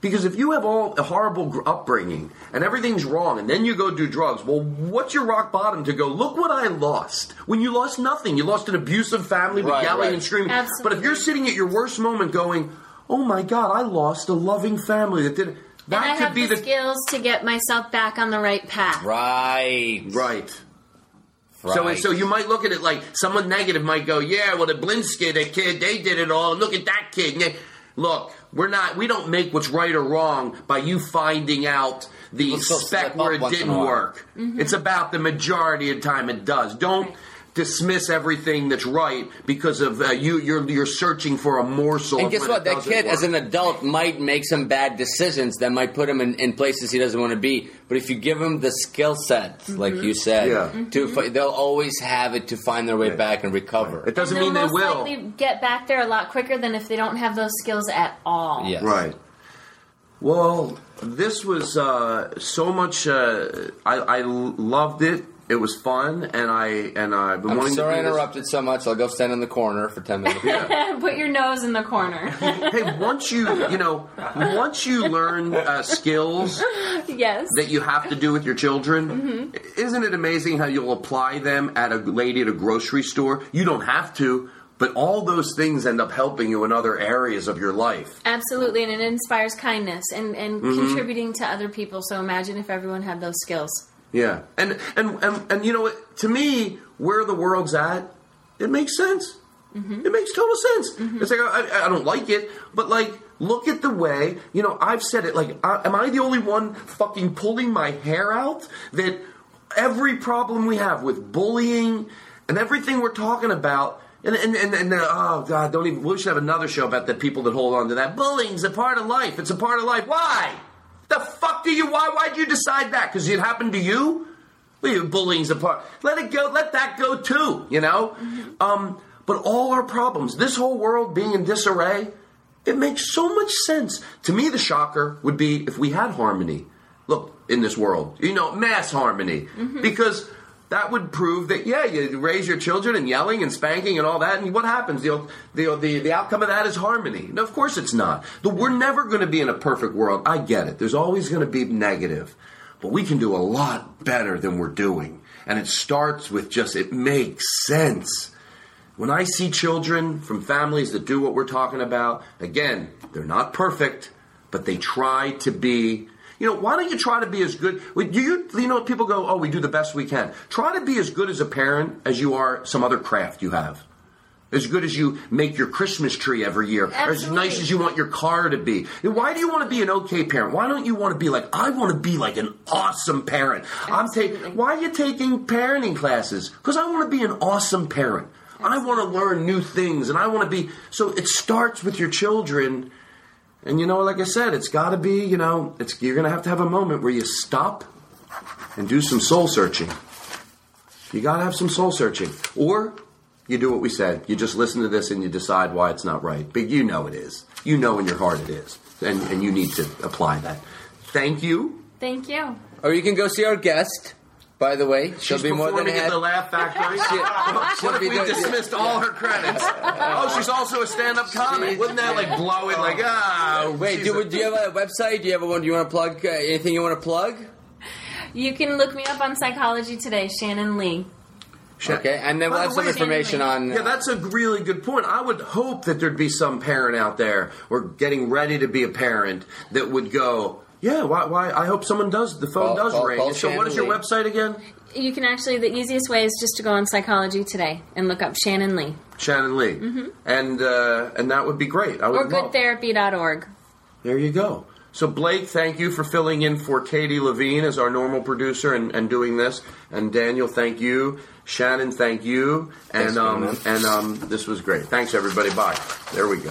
Because if you have all a horrible upbringing and everything's wrong, and then you go do drugs, well, what's your rock bottom to go? Look what I lost. When you lost nothing, you lost an abusive family with Right, yelling right. and screaming. Absolutely. But if you're sitting at your worst moment, going, "Oh my God, I lost a loving family that did," that and I could have be the, the skills to get myself back on the right path. Right. right. So, Right. so you might look at it like someone negative might go, yeah, well, the Blinsky, the kid, they did it all. Look at that kid. They- Look, we're not. We don't make what's right or wrong by you finding out the Let's still speck where it didn't work. Mm-hmm. It's about the majority of time it does. Don't dismiss everything that's right because of uh, you. You're you're searching for a morsel. And guess when what? That kid, work. as an adult, might make some bad decisions that might put him in, in places he doesn't want to be. But if you give him the skill set, like you said, Yeah. to fi- they'll always have it to find their way back and recover. It doesn't mean they will. likely get back there a lot quicker than if they don't have those skills at all. Yes. Right. Well, this was uh, so much. Uh, I, I loved it. It was fun, and I and I've been I'm wanting sorry I to do this. interrupted so much. I'll go stand in the corner for ten minutes. Yeah. Put your nose in the corner. hey, once you you know, once you learn uh, skills yes. that you have to do with your children, Mhm. isn't it amazing how you'll apply them at a lady at a grocery store? You don't have to, but all those things end up helping you in other areas of your life. Absolutely, and it inspires kindness and, and Mhm. contributing to other people. So imagine if everyone had those skills. Yeah, and and and, and you know what? To me, where the world's at, it makes sense. It makes total sense. It's like I, I don't like it, but like look at the way you know. I've said it. Like, I, am I the only one fucking pulling my hair out? That every problem we have with bullying and everything we're talking about. And, and, and, and uh, oh god, don't even. We should have another show about the people that hold on to that. Bullying's a part of life. It's a part of life. Why? The fuck do you? Why? Why'd you decide that? Because it happened to you? Well, bullying's a part. Let it go. Let that go too. You know. Um, but all our problems, this whole world being in disarray, it makes so much sense. To me, the shocker would be if we had harmony. Look in this world, you know, mass harmony, because that would prove that yeah, you raise your children and yelling and spanking and all that, and what happens? The the the, the outcome of that is harmony. No, of course it's not. The, we're never going to be in a perfect world. I get it. There's always going to be negative, but we can do a lot better than we're doing, and it starts with just it makes sense. When I see children from families that do what we're talking about, again, they're not perfect, but they try to be. You know, why don't you try to be as good? You, you know, people go, oh, we do the best we can. Try to be as good as a parent as you are some other craft you have. As good as you make your Christmas tree every year, as nice as you want your car to be. Why do you want to be an okay parent? Why don't you want to be like I want to be like an awesome parent? I'm taking. Why are you taking parenting classes? Because I want to be an awesome parent. I want to learn new things, and I want to be. So it starts with your children, and you know, like I said, it's got to be. You know, it's you're going to have to have a moment where you stop and do some soul searching. You got to have some soul searching, or you do what we said. You just listen to this and you decide why it's not right. But you know it is. You know in your heart it is, and and you need to apply that. Thank you. Thank you. Or you can go see our guest. By the way, she'll She's be more than performing at happy. the Laugh Factory. she'll what if be we doing- dismissed all her credits? Oh, she's also a stand-up comic. Wouldn't that like blow it? Like ah, Wait, do, a- do you have a website? Do you have a one? Do you want to plug uh, anything you want to plug? You can look me up on Psychology Today, Shannon Lee. Okay, and then we'll By have the some way- information on. Yeah, that's a really good point. I would hope that there'd be some parent out there or getting ready to be a parent that would go, yeah, why? why I hope someone does. The phone Call- does call- ring. call so, what is your Shannon Lee. website again? You can actually, the easiest way is just to go on Psychology Today and look up Shannon Lee. Shannon Lee, Mhm. and uh, and that would be great. I would Or love- goodtherapy.org. There you go. So Blake, thank you for filling in for Katie Levine as our normal producer and, and doing this. And Daniel, thank you. Shannon, thank you. And um, and um, this was great. Thanks everybody. Bye. There we go.